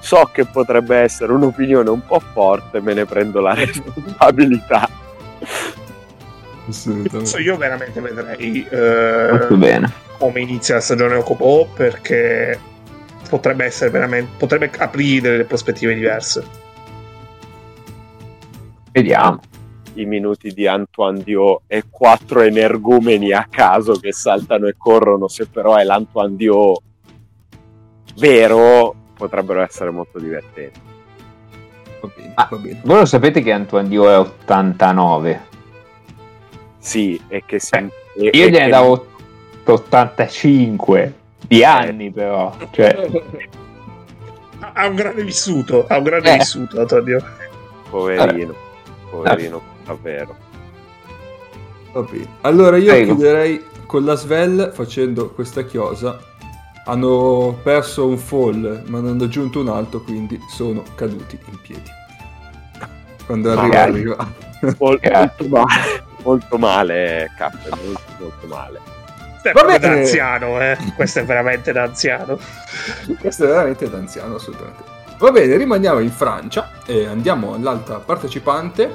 So che potrebbe essere un'opinione un po' forte, me ne prendo la responsabilità.
Adesso io veramente vedrei eh, come inizia la stagione Okobo perché potrebbe essere veramente potrebbe aprire delle prospettive diverse.
Vediamo.
I minuti di Antoine Dio e quattro energumeni a caso che saltano e corrono, se però è l'Antoine Dio vero, potrebbero essere molto divertenti.
Va bene,
Ah.
va bene.
Voi lo sapete che Antoine Dio è 89?
Sì, e che si...
Eh,
e-
Io gliene
che-
davo 85 di anni però. Cioè,
Ha- un grande vissuto, ha un grande
Eh.
vissuto, Antonio.
Poverino, poverino, davvero.
Va bene. Allora io
Prego.
chiuderei con la Svel facendo questa chiosa. Hanno perso un fall, ma ne hanno aggiunto un altro, quindi sono caduti in piedi. Quando arriva, arriva.
Mol-
Eh.
molto male, molto male, K, molto, molto male.
Questo è da anziano, eh. Questo è veramente da anziano.
Questo è veramente d'anziano, assolutamente. Va bene, rimaniamo in Francia e andiamo all'altra partecipante.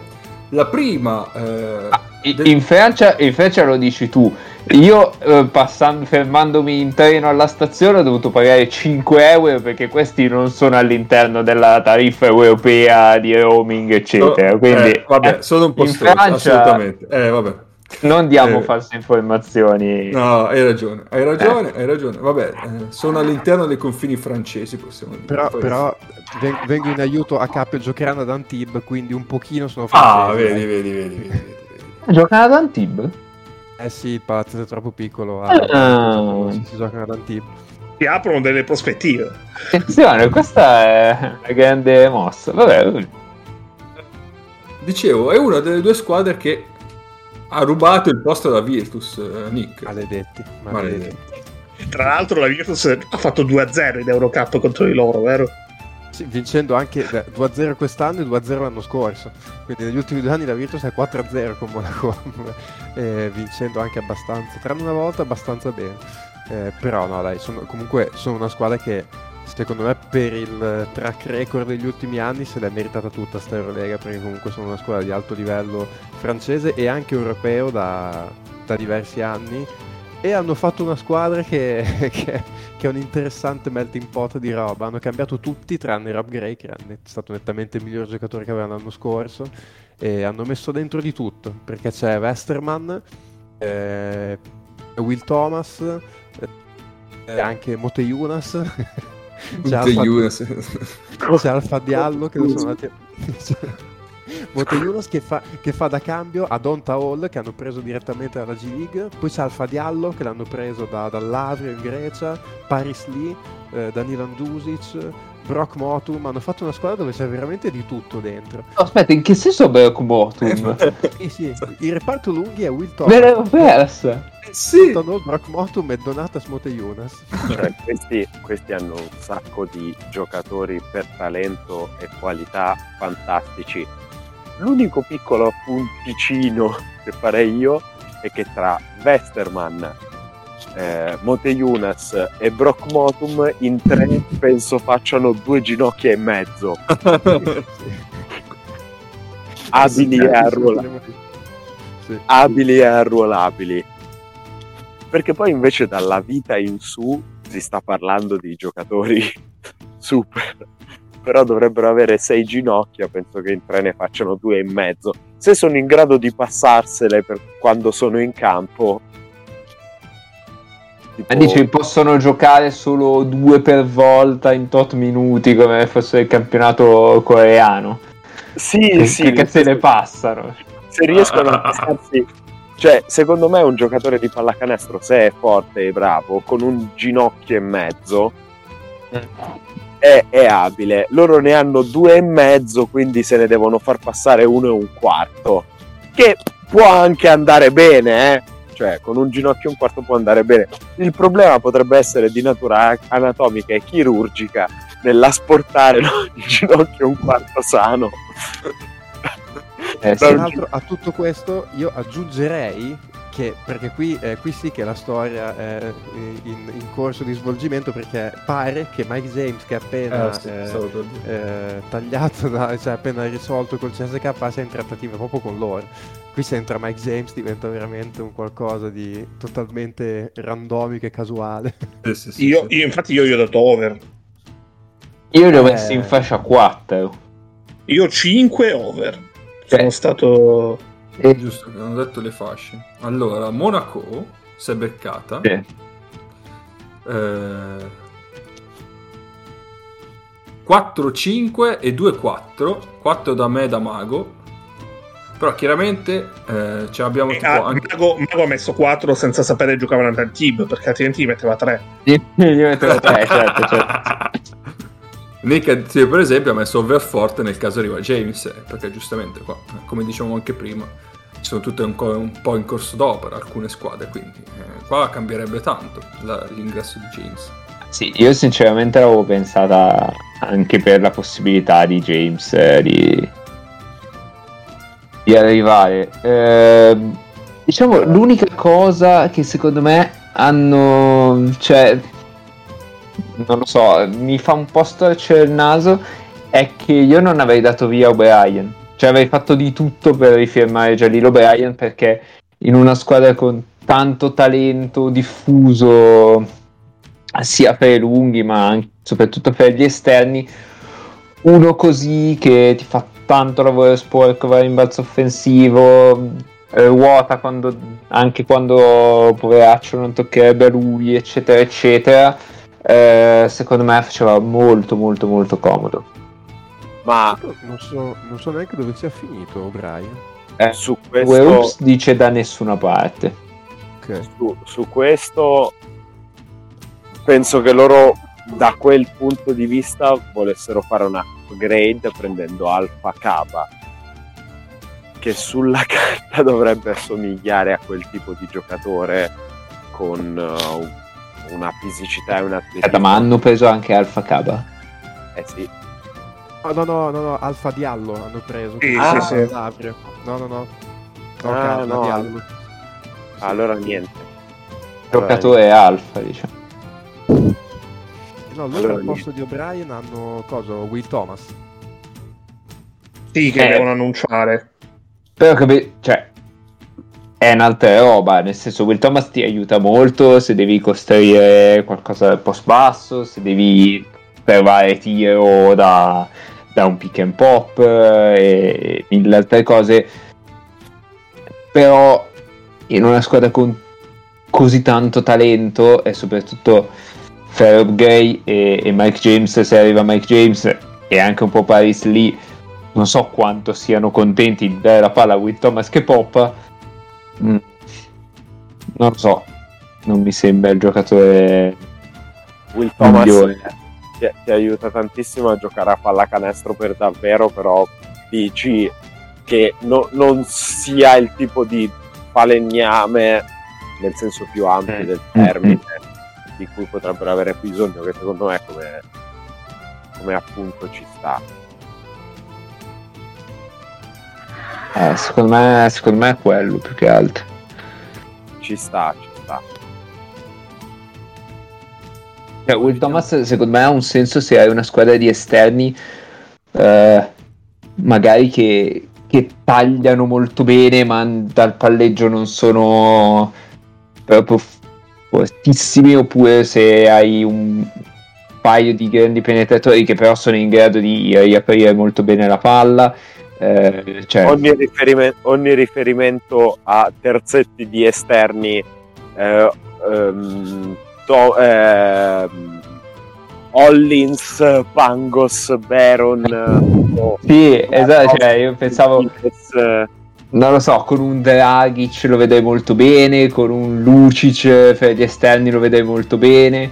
La prima... eh,
i-
del-
in, Francia, in Francia lo dici tu. Io eh, passando, fermandomi in treno alla stazione ho dovuto pagare 5 euro perché questi non sono all'interno della tariffa europea di roaming, eccetera.
Oh,
Quindi
eh, vabbè,
eh,
sono un po'
in Francia
assolutamente. Eh, vabbè.
Non diamo
Eh.
false informazioni.
No, hai ragione, hai ragione, hai ragione. Vabbè, eh, sono all'interno dei confini francesi, possiamo dire.
Però, però ven- vengo in aiuto a Capio giocheranno ad Antibes, quindi un pochino sono
Ah,
francese.
vedi, vedi, vedi, vedi, vedi, vedi.
Giocano ad Antibes?
Eh sì, il palazzetto è troppo piccolo.
Ah.
Si, si giocano ad Antibes.
Ti aprono delle prospettive.
Attenzione, questa è una grande mossa. Vabbè,
Dicevo, è una delle due squadre che ha rubato il posto alla Virtus, eh, Nick.
Maledetti. maledetti.
Maledetti.
Tra l'altro la Virtus ha fatto 2-0 in Eurocup contro di loro, vero?
Sì, vincendo anche beh, 2-0 quest'anno e 2-0 l'anno scorso. Quindi negli ultimi due anni la Virtus è 4-0 con Monaco, eh, vincendo anche abbastanza, tranne una volta abbastanza bene. Eh, però no, dai, sono, comunque sono una squadra che secondo me per il track record degli ultimi anni se l'è meritata tutta sta Eurolega perché comunque sono una squadra di alto livello francese e anche europeo da, da diversi anni e hanno fatto una squadra che, che, che è un interessante melting pot di roba. Hanno cambiato tutti tranne Rob Gray, che è stato nettamente il miglior giocatore che aveva l'anno scorso. E hanno messo dentro di tutto perché c'è Westerman, eh, Will Thomas, eh, anche Mote Yunas. c'è, Alfa,
Younes.
c'è Alfa Diallo che lo sono andati. Mote Yunus che fa, che fa da cambio a Donta Hall che hanno preso direttamente dalla G League, poi c'è Alfa Diallo che l'hanno preso da, dall'Avrio in Grecia, Paris Lee, eh, Danilan Dusic, Brock Motum, hanno fatto una squadra dove c'è veramente di tutto dentro.
aspetta, in che senso Brock Motum?
Sì, sì, il reparto lunghi è Will Thomas,
Me l'ero persa.
sì,
Donta Hall, Brock Motum e Donatas Mote Yunus.
Cioè, questi, questi hanno un sacco di giocatori per talento e qualità fantastici. L'unico piccolo appunticino che farei io è che tra Westerman, eh, Mote Yunas e Brock Motum in tre penso facciano due ginocchia e mezzo abili e arruolabili.
Sì.
abili e arruolabili. Perché poi invece dalla vita in su si sta parlando di giocatori super, però dovrebbero avere sei ginocchia, penso che in tre ne facciano due e mezzo. Se sono in grado di passarsele per quando sono in campo... tipo-
Ma dici possono giocare solo due per volta in tot minuti come fosse il campionato coreano?
Sì,
Che,
sì,
che se ne passano.
se riescono a passarsi cioè secondo me un giocatore di pallacanestro se è forte e bravo con un ginocchio e mezzo è, è abile loro ne hanno due e mezzo quindi se ne devono far passare uno e un quarto che può anche andare bene eh? Cioè con un ginocchio e un quarto può andare bene. Il problema potrebbe essere di natura anatomica e chirurgica nell'asportare no, il ginocchio e un quarto sano.
Eh,
Tra l'altro a tutto questo io aggiungerei che, perché qui, eh, qui sì che la storia è in, in corso di svolgimento perché pare che Mike James che è appena
Eh, sì,
eh, eh, tagliato, da, cioè appena risolto col CSK sia in trattativa proprio con loro. Qui se entra Mike James diventa veramente un qualcosa di totalmente randomico e casuale.
Sì, sì, sì,
Io,
sì.
io, infatti, io gli ho dato over.
Io li ho
Eh.
messi in fascia 4.
Io 5 over. Sono
Eh.
stato.
È giusto che hanno detto le fasce. Allora, Monaco si è beccata.
Sì.
Eh, 4, 5 e 2, 4. 4 da me e da Mago. Però chiaramente eh, ce l'abbiamo
Eh,
tipo
ah,
anche...
Mago, Mago ha messo 4 senza sapere che giocavano a Tib, perché altrimenti metteva 3.
Io mettevo tre, certo, certo.
Nick, sì, per esempio, ha messo overforte nel caso arriva James, eh, perché giustamente qua, come dicevamo anche prima, sono tutte un, co- un po' in corso d'opera alcune squadre, quindi eh, qua cambierebbe tanto la- l'ingresso di James.
Sì, io sinceramente l'avevo pensata anche per la possibilità di James eh, di, di arrivare. Ehm, diciamo, l'unica cosa che secondo me hanno... cioè, non lo so, mi fa un po' storcere il naso è che io non avrei dato via O'Brien. Cioè avrei fatto di tutto per rifirmare Jalil O'Brien perché in una squadra con tanto talento diffuso sia per i lunghi ma anche, soprattutto per gli esterni uno così che ti fa tanto lavoro sporco va in balzo offensivo eh, ruota quando, anche quando poveraccio non toccherebbe a lui eccetera eccetera eh, secondo me faceva molto molto molto comodo
Ma
Non so, non so neanche dove sia finito O'Brien.
eh, su questo,
dice da nessuna parte
Ok.
su, su questo penso che loro da quel punto di vista volessero fare un upgrade prendendo Alpha Kaba che sulla carta dovrebbe assomigliare a quel tipo di giocatore con uh, una fisicità e un
Aspetta,
atletismo
ma hanno preso anche Alfa Kaba
eh sì,
Ah, no, no, no, no, Alfa Diallo hanno preso.
Sì,
sì,
sì.
L'Avrio. No, no, no. No,
Ah, no.
Diallo.
allora niente
giocatore alfa diciamo
No, loro
Allora,
al posto di O'Brien hanno cosa? Will Thomas.
Sì, che
Eh.
devono annunciare.
Però capi- cioè, è un'altra roba, nel senso Will Thomas ti aiuta molto se devi costruire qualcosa del post basso, se devi provare tiro da, da un pick and pop eh, e mille altre cose. Però in una squadra con così tanto talento e soprattutto Farouk Gray e, e Mike James, se arriva Mike James e anche un po' Paris lì, non so quanto siano contenti di dare la palla a Will Thomas che poppa. Mm. Non lo so, non mi sembra il giocatore
Will Thomas
migliore.
ti, ti aiuta tantissimo a giocare a pallacanestro per davvero, però dici che no- non sia il tipo di falegname nel senso più ampio
Mm.
del termine di cui potrebbero avere bisogno, che secondo me come, come appunto ci sta.
Eh, secondo, me, secondo me è quello più che altro.
Ci sta, ci sta.
Cioè, Will Thomas secondo me ha un senso se hai una squadra di esterni eh, magari che, che tagliano molto bene ma dal palleggio non sono proprio fortissimi oppure se hai un paio di grandi penetratori che però sono in grado di riaprire molto bene la palla eh, cioè,
Ogni, riferime- ogni riferimento a terzetti di esterni, eh, ehm, to- ehm, Hollins, Pangos, Baron, o-
sì esatto cioè, io pensavo
Diaz, eh,
non lo so, con un Dragic lo vedrei molto bene, con un Lucic per gli esterni lo vedrei molto bene,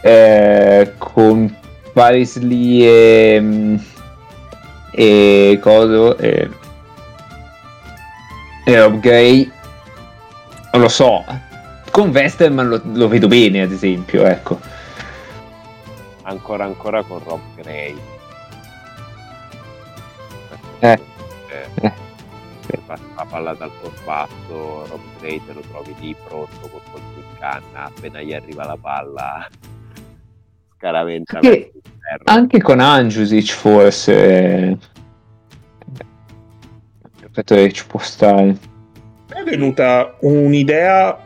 eh, con Paris Lee e, mm, e coso e, e Rob Gray, non lo so, con Westerman lo, lo vedo bene ad esempio, ecco.
ancora ancora con Rob Gray.
Eh.
Eh, passi la palla dal sorpasso, Rob Gray te lo trovi lì pronto col colpo in canna, appena gli arriva la palla scaraventa
Anche-. Anche con Anjusic forse... Aspetta che ci può stare.
è venuta un'idea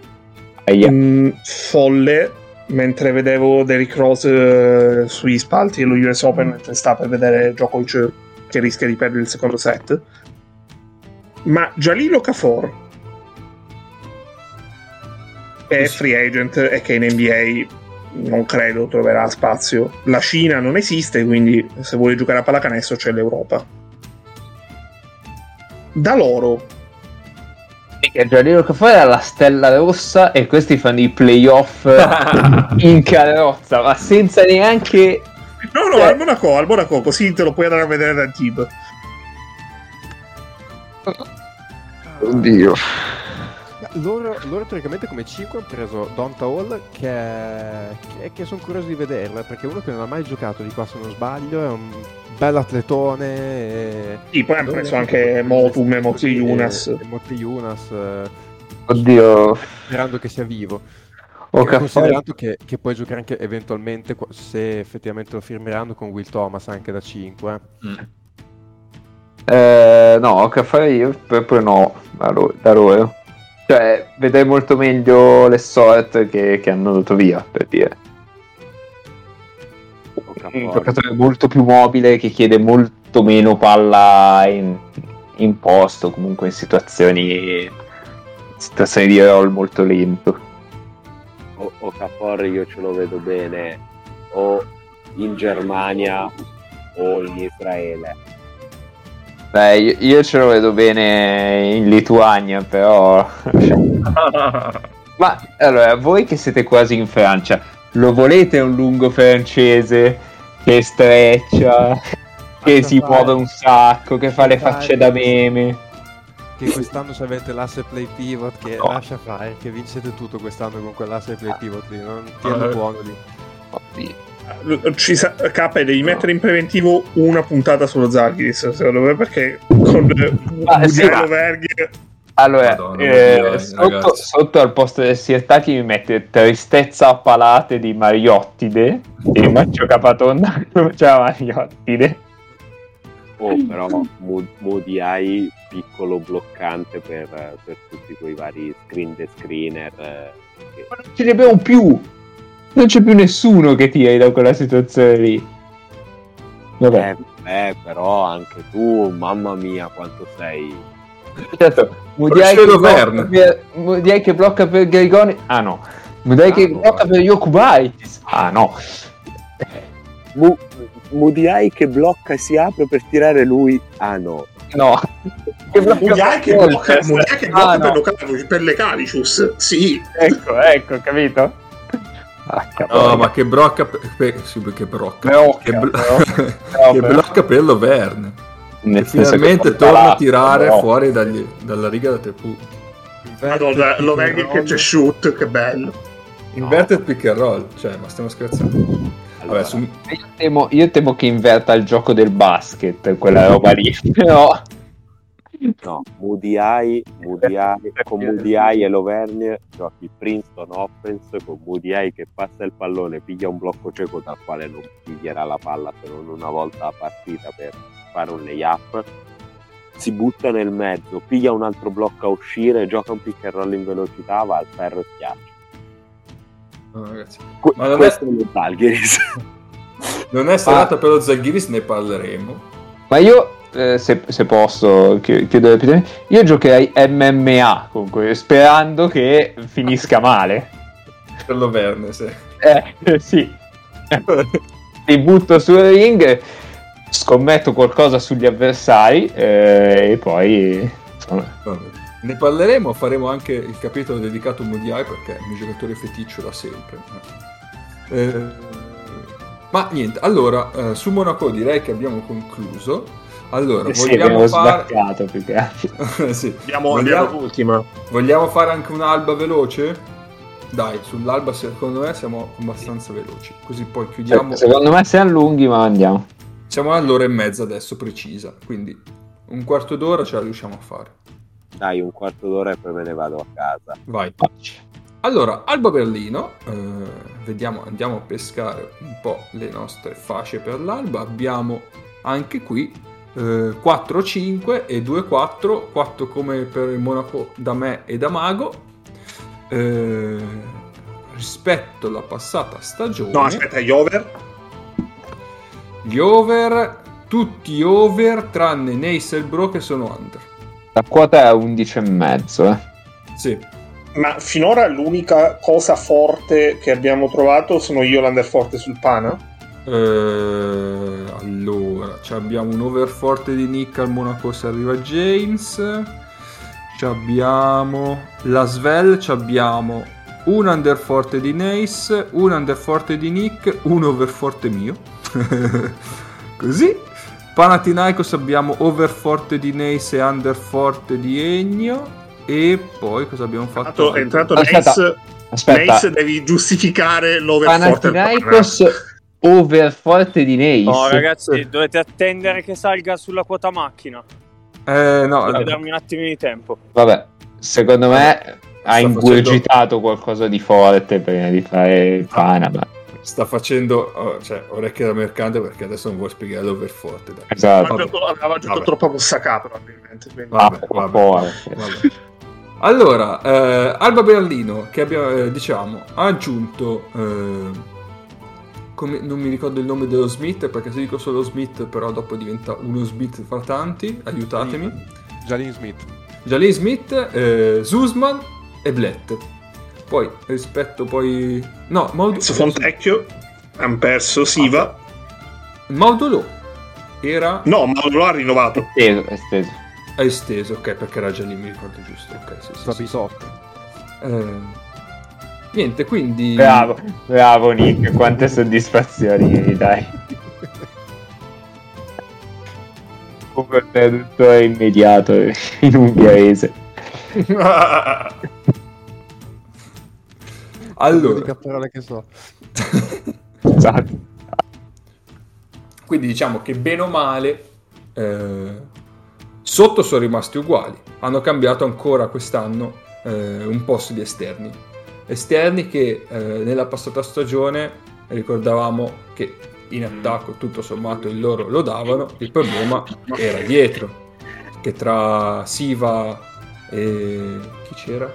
Aia.
mm, folle mentre vedevo Derrick Rose eh, sugli spalti dello US Open mentre sta per vedere Djokovic che rischia di perdere il secondo set ma Jalil Okafor che è free agent e che in NBA non credo troverà spazio la Cina non esiste quindi se vuole giocare a pallacanestro c'è l'Europa da loro
Che Gianluca che fuori la stella rossa e questi fanno i playoff in carrozza, ma senza neanche...
no no
Eh.
al Monaco al Monaco così te lo puoi andare a vedere da Tib
Oddio.
Loro, loro teoricamente come 5 hanno preso Donta Hall che, che, che sono curioso di vederla perché uno che non ha mai giocato di qua se non sbaglio è un bel atletone e...
Sì, poi hanno preso anche Motum e Moti Yunas.
Moti Yunas eh,
Oddio.
sperando che sia vivo
O
E
che
considerato che, che puoi giocare anche eventualmente se effettivamente lo firmeranno con Will Thomas anche da 5
Eh, no, che fare io proprio no, da loro. Cioè, vedrei molto meglio le sort che, che hanno dato via, per dire. Un giocatore molto più mobile che chiede molto meno palla in, in posto, comunque in situazioni, situazioni di roll molto lento.
o, o Cafor io ce lo vedo bene o in Germania o in Israele
Beh, io, io ce lo vedo bene in Lituania, però... Ma allora, voi che siete quasi in Francia, lo volete un lungo francese che streccia, che si
fare.
muove un sacco, che fa le facce da meme?
che quest'anno se avete l'asse play pivot che
No.
lascia fare che vincete tutto quest'anno con quell'asse play pivot lì non tiene buono lì
Oddio.
Ci sa- K, devi mettere in preventivo una puntata sullo Zalgiris, secondo me, perché con
Ah, sì, ma-
Verghi
Allora,
Madonna,
eh, sotto, sotto al posto del Sirtaki mi mette tristezza a palate di Mariottide e Maccio Capatonda come c'era Mariottide.
o però Mo- Modiai piccolo bloccante per, per tutti quei vari screen the screener eh, che-
Ma non ce ne abbiamo più. Non c'è più nessuno che tiri da quella situazione lì. Vabbè,
eh, eh, però anche tu mamma mia quanto sei
certo. Mudiai che, blocca per, Mudiai che blocca per Grigoni. Ah no. Mudiai che
Ah, no.
blocca per Yokubaitis. Ah no.
Mu- Modiai che blocca e si apre per tirare lui ah no
No. Che blocca
Mudiai che blocca. Mudiai che
Ah,
blocca
no.
per, Cav- per le Calicius, sì.
Ecco, ecco, capito? Ah,
No, ma che brocca per, sì, che brocca.
Brocca,
che, blo-
però.
che
però-
blocca per Loverne. Finalmente torna a tirare
l'acqua,
fuori dagli- dalla riga da tre punti.
Madonna, lo Verghi che c'è shoot, che bello.
Inverted pick and roll, cioè, ma stiamo scherzando.
Allora,
Vabbè, su-
Io temo, io temo che inverta il gioco del basket, quella roba lì. Però
no Modiai Modiai con Modiai e Lovergne giochi Princeton offense con Modiai che passa il pallone piglia un blocco cieco dal quale non piglierà la palla se non una volta a partita per fare un layup si butta nel mezzo piglia un altro blocco a uscire gioca un pick and roll in velocità va al ferro e schiaccia
no, ragazzi.
Que-
Ma non è-
questo è lo Zalgiris
Non è serata per lo Zaghiris, ne parleremo.
Ma io, eh, se, se posso chi- chiudere rapidamente, io giocherei MMA comunque, sperando che finisca male.
Per Loverne, sì.
Eh, sì. Ti butto sul ring, scommetto qualcosa sugli avversari eh, e poi... Insomma.
Ne parleremo, faremo anche il capitolo dedicato a Modiai perché è il mio giocatore feticcio da sempre. Eh, ma niente, allora, eh, su Monaco direi che abbiamo concluso. Allora,
sì,
vogliamo
abbiamo
fare...
sbaccato più che altro.
sì.
Abbiamo,
Vogliamo-
abbiamo l'ultima.
Vogliamo fare anche un'alba veloce? Dai, sull'alba secondo me siamo abbastanza veloci. Così poi chiudiamo.
Cioè, Secondo me siamo lunghi, ma andiamo.
Siamo all'ora e mezza adesso precisa, quindi un quarto d'ora ce la riusciamo a fare.
dai un quarto d'ora e poi me ne vado a casa.
Vai. Allora, Alba Berlino, eh, vediamo, andiamo a pescare un po' le nostre fasce per l'alba. Abbiamo anche qui eh, 4-5 e 2-4, 4 come per il Monaco da me e da Mago. Eh, rispetto alla passata stagione,
No, aspetta, gli over?
gli over, tutti over tranne Nace e il Bro che sono under.
La quota è 11,5. Eh.
Sì,
Ma finora l'unica cosa forte che abbiamo trovato sono io l'underforte sul pana.
Eh, allora, ci abbiamo un over forte di Nick al Monaco se arriva James. Ci abbiamo la Svel, ci abbiamo un under forte di Nace, un under forte di Nick, un over forte mio. Così. Panathinaikos abbiamo over forte di Nace e under forte di Ennio. E poi cosa abbiamo fatto?
È entrato
Aspetta,
Nace,
Aspetta,
Nace devi giustificare l'over forte. al pana.
Panathinaikos over forte di Nace.
No, ragazzi, dovete attendere che salga sulla quota macchina.
Eh, no,
Dovete darmi un attimino di tempo.
Vabbè, secondo me ha
Sta
ingurgitato qualcosa di forte prima di fare il Panama.
sta facendo oh, cioè, orecchie da mercante perché adesso non vuoi spiegare l'over forte. Dai.
Esatto.
Vabbè.
Aveva giocato
Vabbè.
troppo a Possacà probabilmente. quindi-
Ah,
Vabbè, vabbè,
po',
vabbè, vabbè. Allora, eh, Alba Berlino, che abbiamo, eh, diciamo, ha aggiunto, eh, come, non mi ricordo il nome dello Smith, perché se dico solo Smith, però dopo diventa uno Smith fra tanti, aiutatemi.
Jalin Smith.
Jalin Smith, eh, Zuzman e Blett. Poi, rispetto poi... No, Maud-
Su Fontecchio hanno perso Siva.
Maudolò era
No, ma lo ha rinnovato.
Esteso, esteso.
è esteso, ok, perché era Jalin, mi ricordo giusto. Ok, sì, sì, sì. Eh, niente, quindi...
Bravo, bravo Nick, quante soddisfazioni mi dai. Come il traduttore immediato in ungherese.
allora,
L'unica parola che so.
Esatto.
quindi diciamo che bene o male eh, sotto sono rimasti uguali. Hanno cambiato ancora quest'anno eh, un posto di esterni. Esterni che eh, nella passata stagione ricordavamo che in attacco tutto sommato il loro lo davano, il problema era dietro, che tra Siva e chi c'era?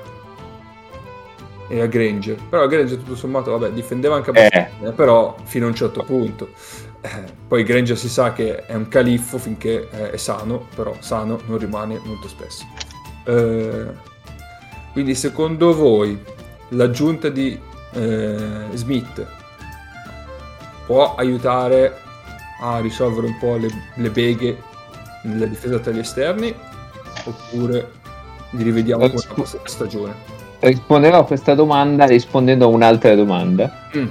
E a Granger. Però a Granger tutto sommato, vabbè, difendeva anche abbastanza, però fino a un certo punto. Eh, poi Granger si sa che è un califfo finché eh, è sano, però sano non rimane molto spesso. Eh, quindi secondo voi l'aggiunta di eh, Smith può aiutare a risolvere un po' le, le beghe nella difesa tra gli esterni oppure li rivediamo con la stagione?
Risponderò a questa domanda rispondendo a un'altra domanda.
Mm.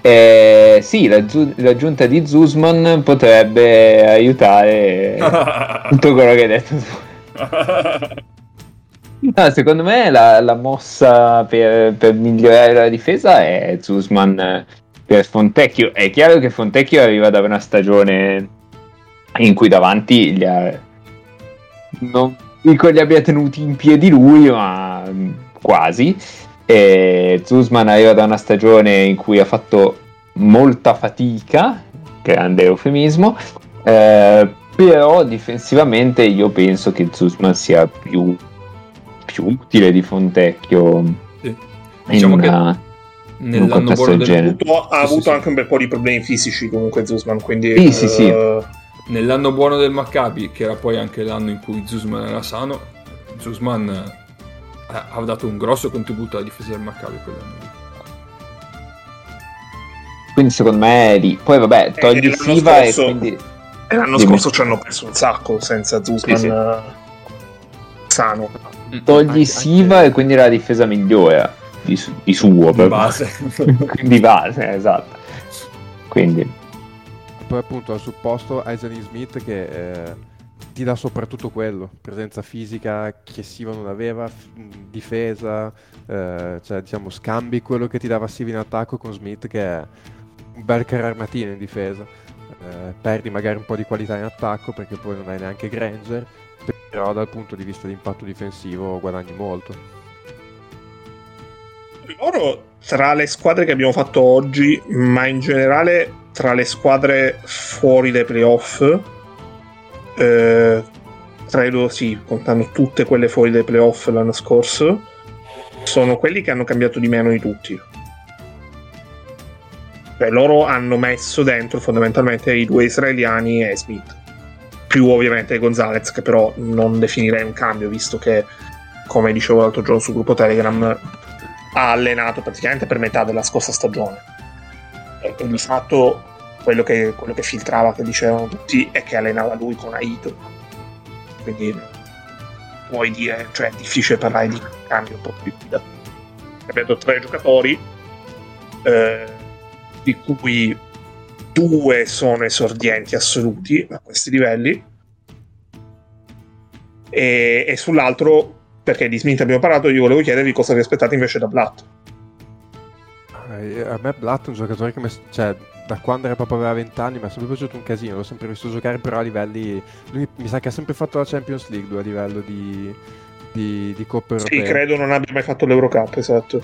Eh, sì, l'aggiu- l'aggiunta di Zuzman potrebbe aiutare tutto quello che hai detto tu. No, secondo me la, la mossa per, per migliorare la difesa è Zuzman eh, per Fontecchio. È chiaro che Fontecchio arriva da una stagione in cui davanti gli ha, non dico li abbia tenuti in piedi lui, ma quasi. E Zuzman arriva da una stagione in cui ha fatto molta fatica, grande eufemismo, eh, però difensivamente io penso che Zuzman sia più, più utile di Fontecchio
Sì.
in
Diciamo che
una, un
Nell'anno
contesto
buono
del
del,
genere.
avuto- ha
Sì, sì,
avuto
sì.
anche un bel po' di problemi fisici comunque Zuzman, quindi...
Sì, sì, sì.
eh,
nell'anno buono del Maccabi, che era poi anche l'anno in cui Zuzman era sano, Zuzman eh, ha dato un grosso contributo alla difesa del Maccabi quell'anno lì.
Quindi secondo me è lì. Poi vabbè, togli
l'anno
Siva e
scorso-
quindi...
E l'anno
Dimmi.
scorso ci hanno perso un sacco senza Zuzman
Sì, sì.
Eh, sano.
Togli
Anche-
Siva
anche-
e quindi la difesa migliora di, su- di suo
Di
per-
base.
di base esatto quindi
Poi appunto al supposto hai Jalin Smith che eh, ti dà soprattutto quello, presenza fisica che Siva non aveva, f- mh, difesa, eh, cioè diciamo scambi quello che ti dava Siva in attacco con Smith che è un bel carro armatino in difesa. Eh, perdi magari un po' di qualità in attacco perché poi non hai neanche Granger, però dal punto di vista di impatto difensivo guadagni molto.
Loro tra le squadre che abbiamo fatto oggi, ma in generale tra le squadre fuori dai playoff, eh, credo sì, contando tutte quelle fuori dai playoff l'anno scorso, sono quelli che hanno cambiato di meno di tutti. Cioè, loro hanno messo dentro fondamentalmente i due israeliani e Smith. Più ovviamente Gonzalez, che però non definirei un cambio, visto che, come dicevo l'altro giorno sul gruppo Telegram, ha allenato praticamente per metà della scorsa stagione. E, e di fatto quello che, quello che filtrava, che dicevano tutti, è che allenava lui con Aito. Quindi puoi dire, cioè è difficile parlare di cambio un po' più guida. Abbiamo tre giocatori, eh, di cui due sono esordienti assoluti a questi livelli, e, e sull'altro perché di Smith abbiamo parlato, io volevo chiedervi cosa vi aspettate invece da Blatt.
Eh, A me Blatt è un giocatore che mi, cioè, da quando era proprio aveva 20 anni mi è sempre piaciuto un casino, l'ho sempre visto giocare però a livelli... Lui mi sa che ha sempre fatto la Champions League lui, a livello di, di, di Coppa
Sì,
Europea.
credo non abbia mai fatto l'Eurocup, esatto.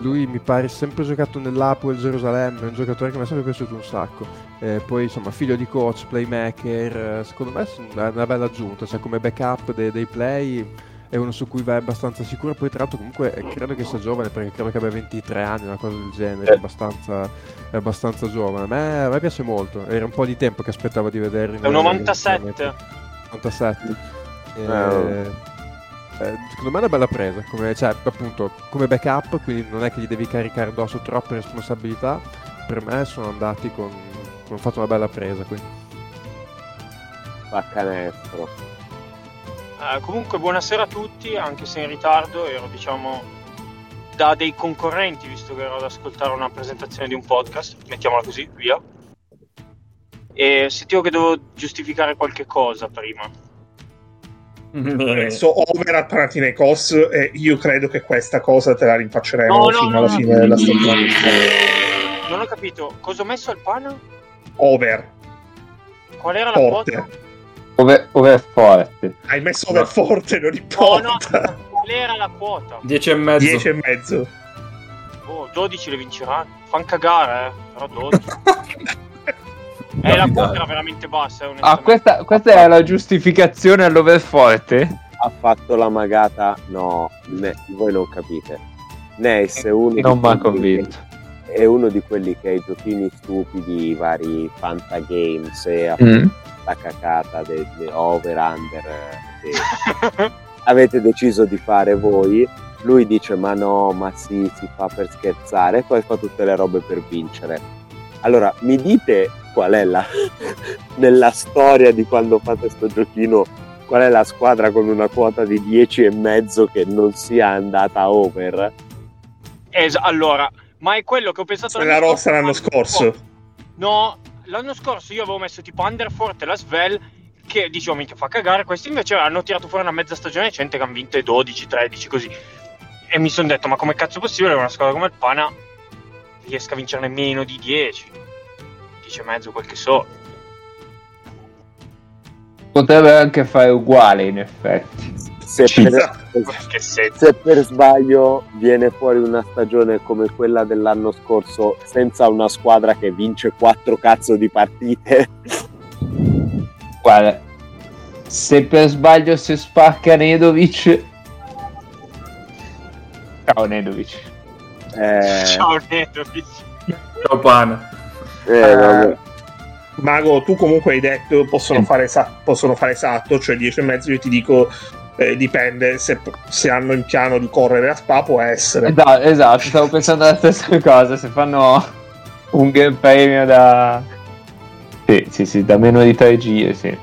Lui mi pare sempre giocato nell'Apoel Gerusalemme, è un giocatore che mi è sempre piaciuto un sacco. Eh, poi insomma figlio di coach, playmaker, eh, secondo me è una bella aggiunta, cioè come backup dei, dei play è uno su cui vai abbastanza sicuro. Poi tra l'altro comunque eh, credo che sia giovane perché credo che abbia 23 anni, una cosa del genere, è abbastanza, è abbastanza giovane. A me, a me piace molto, era un po' di tempo che aspettavo di vederlo.
È un
Europa,
97.
sinceramente. 97. Eh,
Eh,
eh, secondo me è una bella presa, come, cioè, appunto, come backup, quindi non è che gli devi caricare addosso troppe responsabilità. Per me sono andati con. hanno fatto una bella presa qui.
fa canestro.
Eh, comunque buonasera a tutti, anche se in ritardo, ero diciamo da dei concorrenti, visto che ero ad ascoltare una presentazione di un podcast, mettiamola così, via. E sentivo che dovevo giustificare qualche cosa prima.
Adesso over al Panathinaikos e io credo che questa cosa te la rinfacceremo
No, no,
fino
no,
alla
no.
fine della stagione.
Non ho capito, cosa ho messo al pana?
Over,
Qual era la
forte.
quota?
Ove, ove forte.
Hai messo over forte, non
No, no,
importa.
qual era la quota?
10 e mezzo.
10 e mezzo.
Oh, 12 le vinceranno. Fan cagare, eh. Però 12. eh, la quota era veramente bassa, eh,
Ah, questa, questa è la giustificazione all'overforte?
Ha fatto la magata? No, ne- voi non capite. Ness è uno,
Non
di
mi ha
quelli è uno di quelli che ha i giochini stupidi, i vari Fantagames e
Mm.
la cacata dei over under eh, che avete deciso di fare voi. Lui dice: Ma no, ma sì, si fa per scherzare, e poi fa tutte le robe per vincere. Allora, mi dite qual è la nella storia di quando fate sto giochino? Qual è la squadra con una quota di 10 e mezzo che non sia andata over?
Es- allora, ma è quello che ho pensato
Nella rossa l'anno scorso.
No, l'anno scorso io avevo messo tipo Underfort e la Svel che dicevo minchia fa cagare, questi invece hanno tirato fuori una mezza stagione recente che hanno vinto 12, 13 così. E mi sono detto ma come cazzo è possibile che una squadra come il Pana riesca a vincerne meno di 10? 10 e mezzo quel che so.
Potrebbe anche fare uguale, in effetti.
Se per.
Che senso?
se per sbaglio viene fuori una stagione come quella dell'anno scorso senza una squadra che vince quattro cazzo di partite,
Guarda, se per sbaglio si spacca Nedovic... Ciao Nedovic.
eh,
Ciao Nedovic.
Ciao Pana.
Eh, vabbè.
Mago, tu comunque hai detto possono,
Sì.
fare, esa- possono fare esatto, cioè 10 e mezzo. Io ti dico eh, dipende se, se hanno in piano di correre a spa, può essere.
Esatto, esatto, stavo pensando alla stessa cosa. Se fanno un gran premio da... Sì, sì, sì, da meno di tre giri, sì.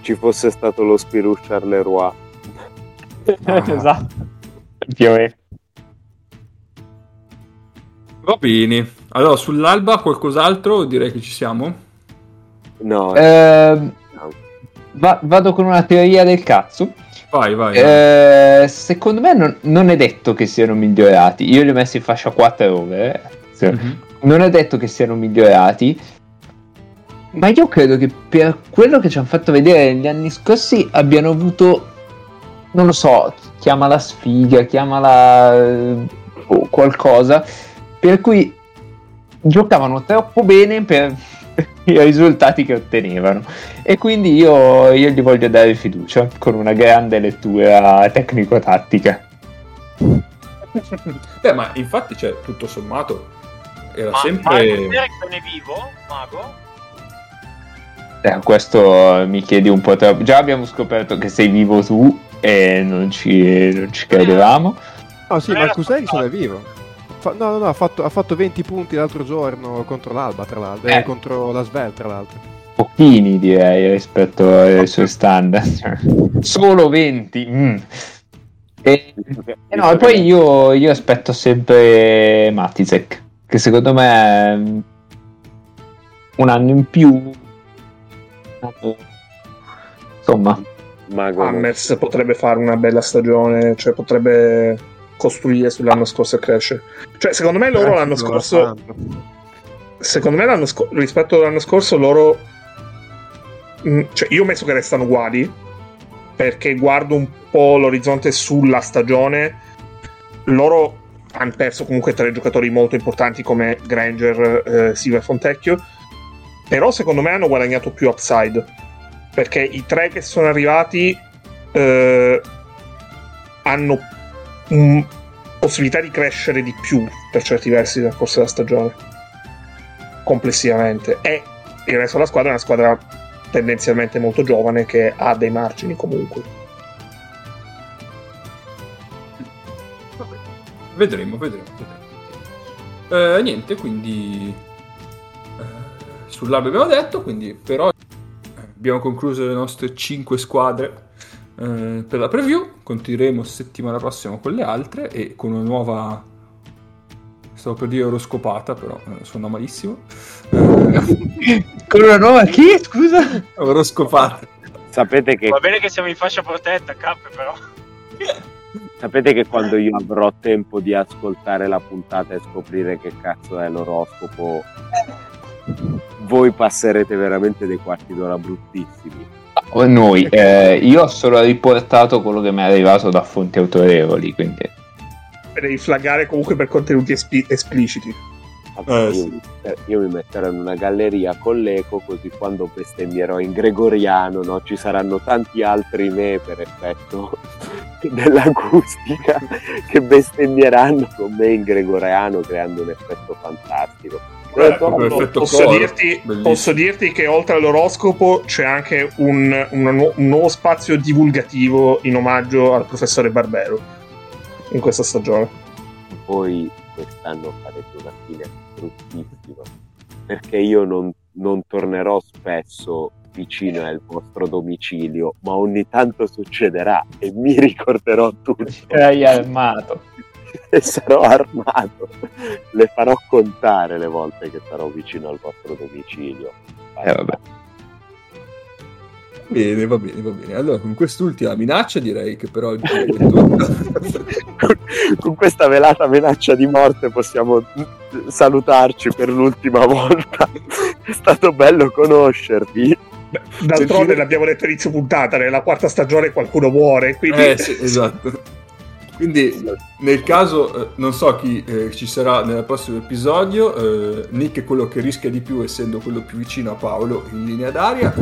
ci fosse stato lo Spirou Charleroi.
esatto. Più o meno.
Va bene. Allora, sull'alba qualcos'altro? Direi che ci siamo.
No,
Ehm, va- vado con una teoria del cazzo.
Vai, vai.
Eh, secondo me non, non è detto che siano migliorati. Io li ho messi in fascia 4 over. eh.
Mhm.
Non è detto che siano migliorati. Ma io credo che per quello che ci hanno fatto vedere negli anni scorsi abbiano avuto, non lo so, chiamala sfiga, chiamala eh, o qualcosa, per cui giocavano troppo bene per i risultati che ottenevano e quindi io, io gli voglio dare fiducia con una grande lettura tecnico-tattica.
Beh, ma infatti, cioè, tutto sommato, era
Ma
sempre...
Ericsson è vivo, mago?
Eh, questo mi chiedi un po' troppo. Già abbiamo scoperto che sei vivo tu e non ci, non ci credevamo.
No, sì, Ericsson è
scontato.
vivo. Fa- no, no, no, ha fatto, ha fatto 20 punti l'altro giorno contro l'Alba, tra l'altro,
Eh.
eh, contro la Svel, tra l'altro.
Pochini direi rispetto ai suoi standard. Solo 20. mm. E, e no, e poi io, io aspetto sempre Matizek, che secondo me è un anno in più. Insomma,
Mago
Hammers potrebbe fare una bella stagione, cioè potrebbe costruire sull'anno scorso e crescere. Cioè, secondo me loro
Eh,
l'anno scorso, secondo me l'anno scorso, rispetto all'anno scorso, loro, Mm, cioè, io ho messo che restano uguali perché guardo un po' l'orizzonte sulla stagione. Loro hanno perso comunque tre giocatori molto importanti come Granger, eh, Silva e Fontecchio. Però secondo me hanno guadagnato più upside perché i tre che sono arrivati eh, hanno mm, possibilità di crescere di più per certi versi nel corso della stagione complessivamente e il resto della squadra è una squadra tendenzialmente molto giovane che ha dei margini comunque
Vedremo, vedremo. vedremo. Eh, niente, quindi eh, sull'albo abbiamo detto, quindi per oggi eh, abbiamo concluso le nostre 5 squadre eh, per la preview. Continueremo settimana prossima con le altre e con una nuova stavo per dire oroscopata, però eh, suona malissimo.
Con una nuova chi? Scusa?
oroscopata.
Sapete che,
Va bene che siamo in fascia protetta, K, però.
sapete che quando io avrò tempo di ascoltare la puntata e scoprire che cazzo è l'oroscopo, voi passerete veramente dei quarti d'ora bruttissimi.
O Noi, eh, io ho solo riportato quello che mi è arrivato da fonti autorevoli, quindi
devi flaggare comunque per contenuti espi- espliciti
Vabbè,
Eh,
io,
sì.
io mi metterò in una galleria con l'eco così quando bestemmierò in gregoriano no, ci saranno tanti altri me per effetto dell'acustica che bestemmieranno con me in gregoriano creando un effetto fantastico.
Proprio effetto
posso,
coro,
dirti, posso dirti che oltre all'oroscopo c'è anche un, nu- un nuovo spazio divulgativo in omaggio al professore Barbero in questa stagione.
Voi quest'anno farete una fine bruttissima perché io non, non tornerò spesso vicino al vostro domicilio, ma ogni tanto succederà e mi ricorderò tutto.
sei armato.
E sarò armato. Le farò contare le volte che sarò vicino al vostro domicilio.
Eh, vabbè.
Bene, va bene, va bene. Allora, con quest'ultima minaccia direi che per oggi è tutto.
Con questa velata minaccia di morte possiamo salutarci per l'ultima volta. È stato bello conoscervi.
Beh, D'altronde
Sentire-
l'abbiamo detto a inizio puntata, nella quarta stagione qualcuno muore, quindi
Eh, sì, esatto. Quindi, nel caso, eh, non so chi eh, ci sarà nel prossimo episodio, eh, Nick è quello che rischia di più, essendo quello più vicino a Paolo in linea d'aria.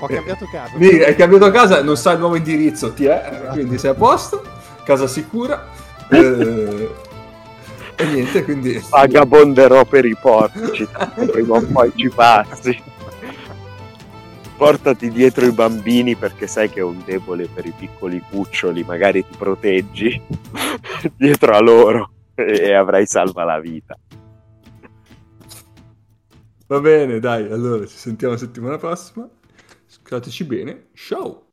Ho cambiato casa.
Nick, hai cambiato casa, non sa il nuovo indirizzo, ti è, quindi sei a posto, casa sicura. Eh, e niente, quindi...
Vagabonderò per i portici, prima o poi ci passi. Portati dietro i bambini perché sai che è un debole per i piccoli cuccioli, magari ti proteggi dietro a loro e avrai salva la vita.
Va bene, dai, allora ci sentiamo settimana prossima. Scusateci bene, ciao!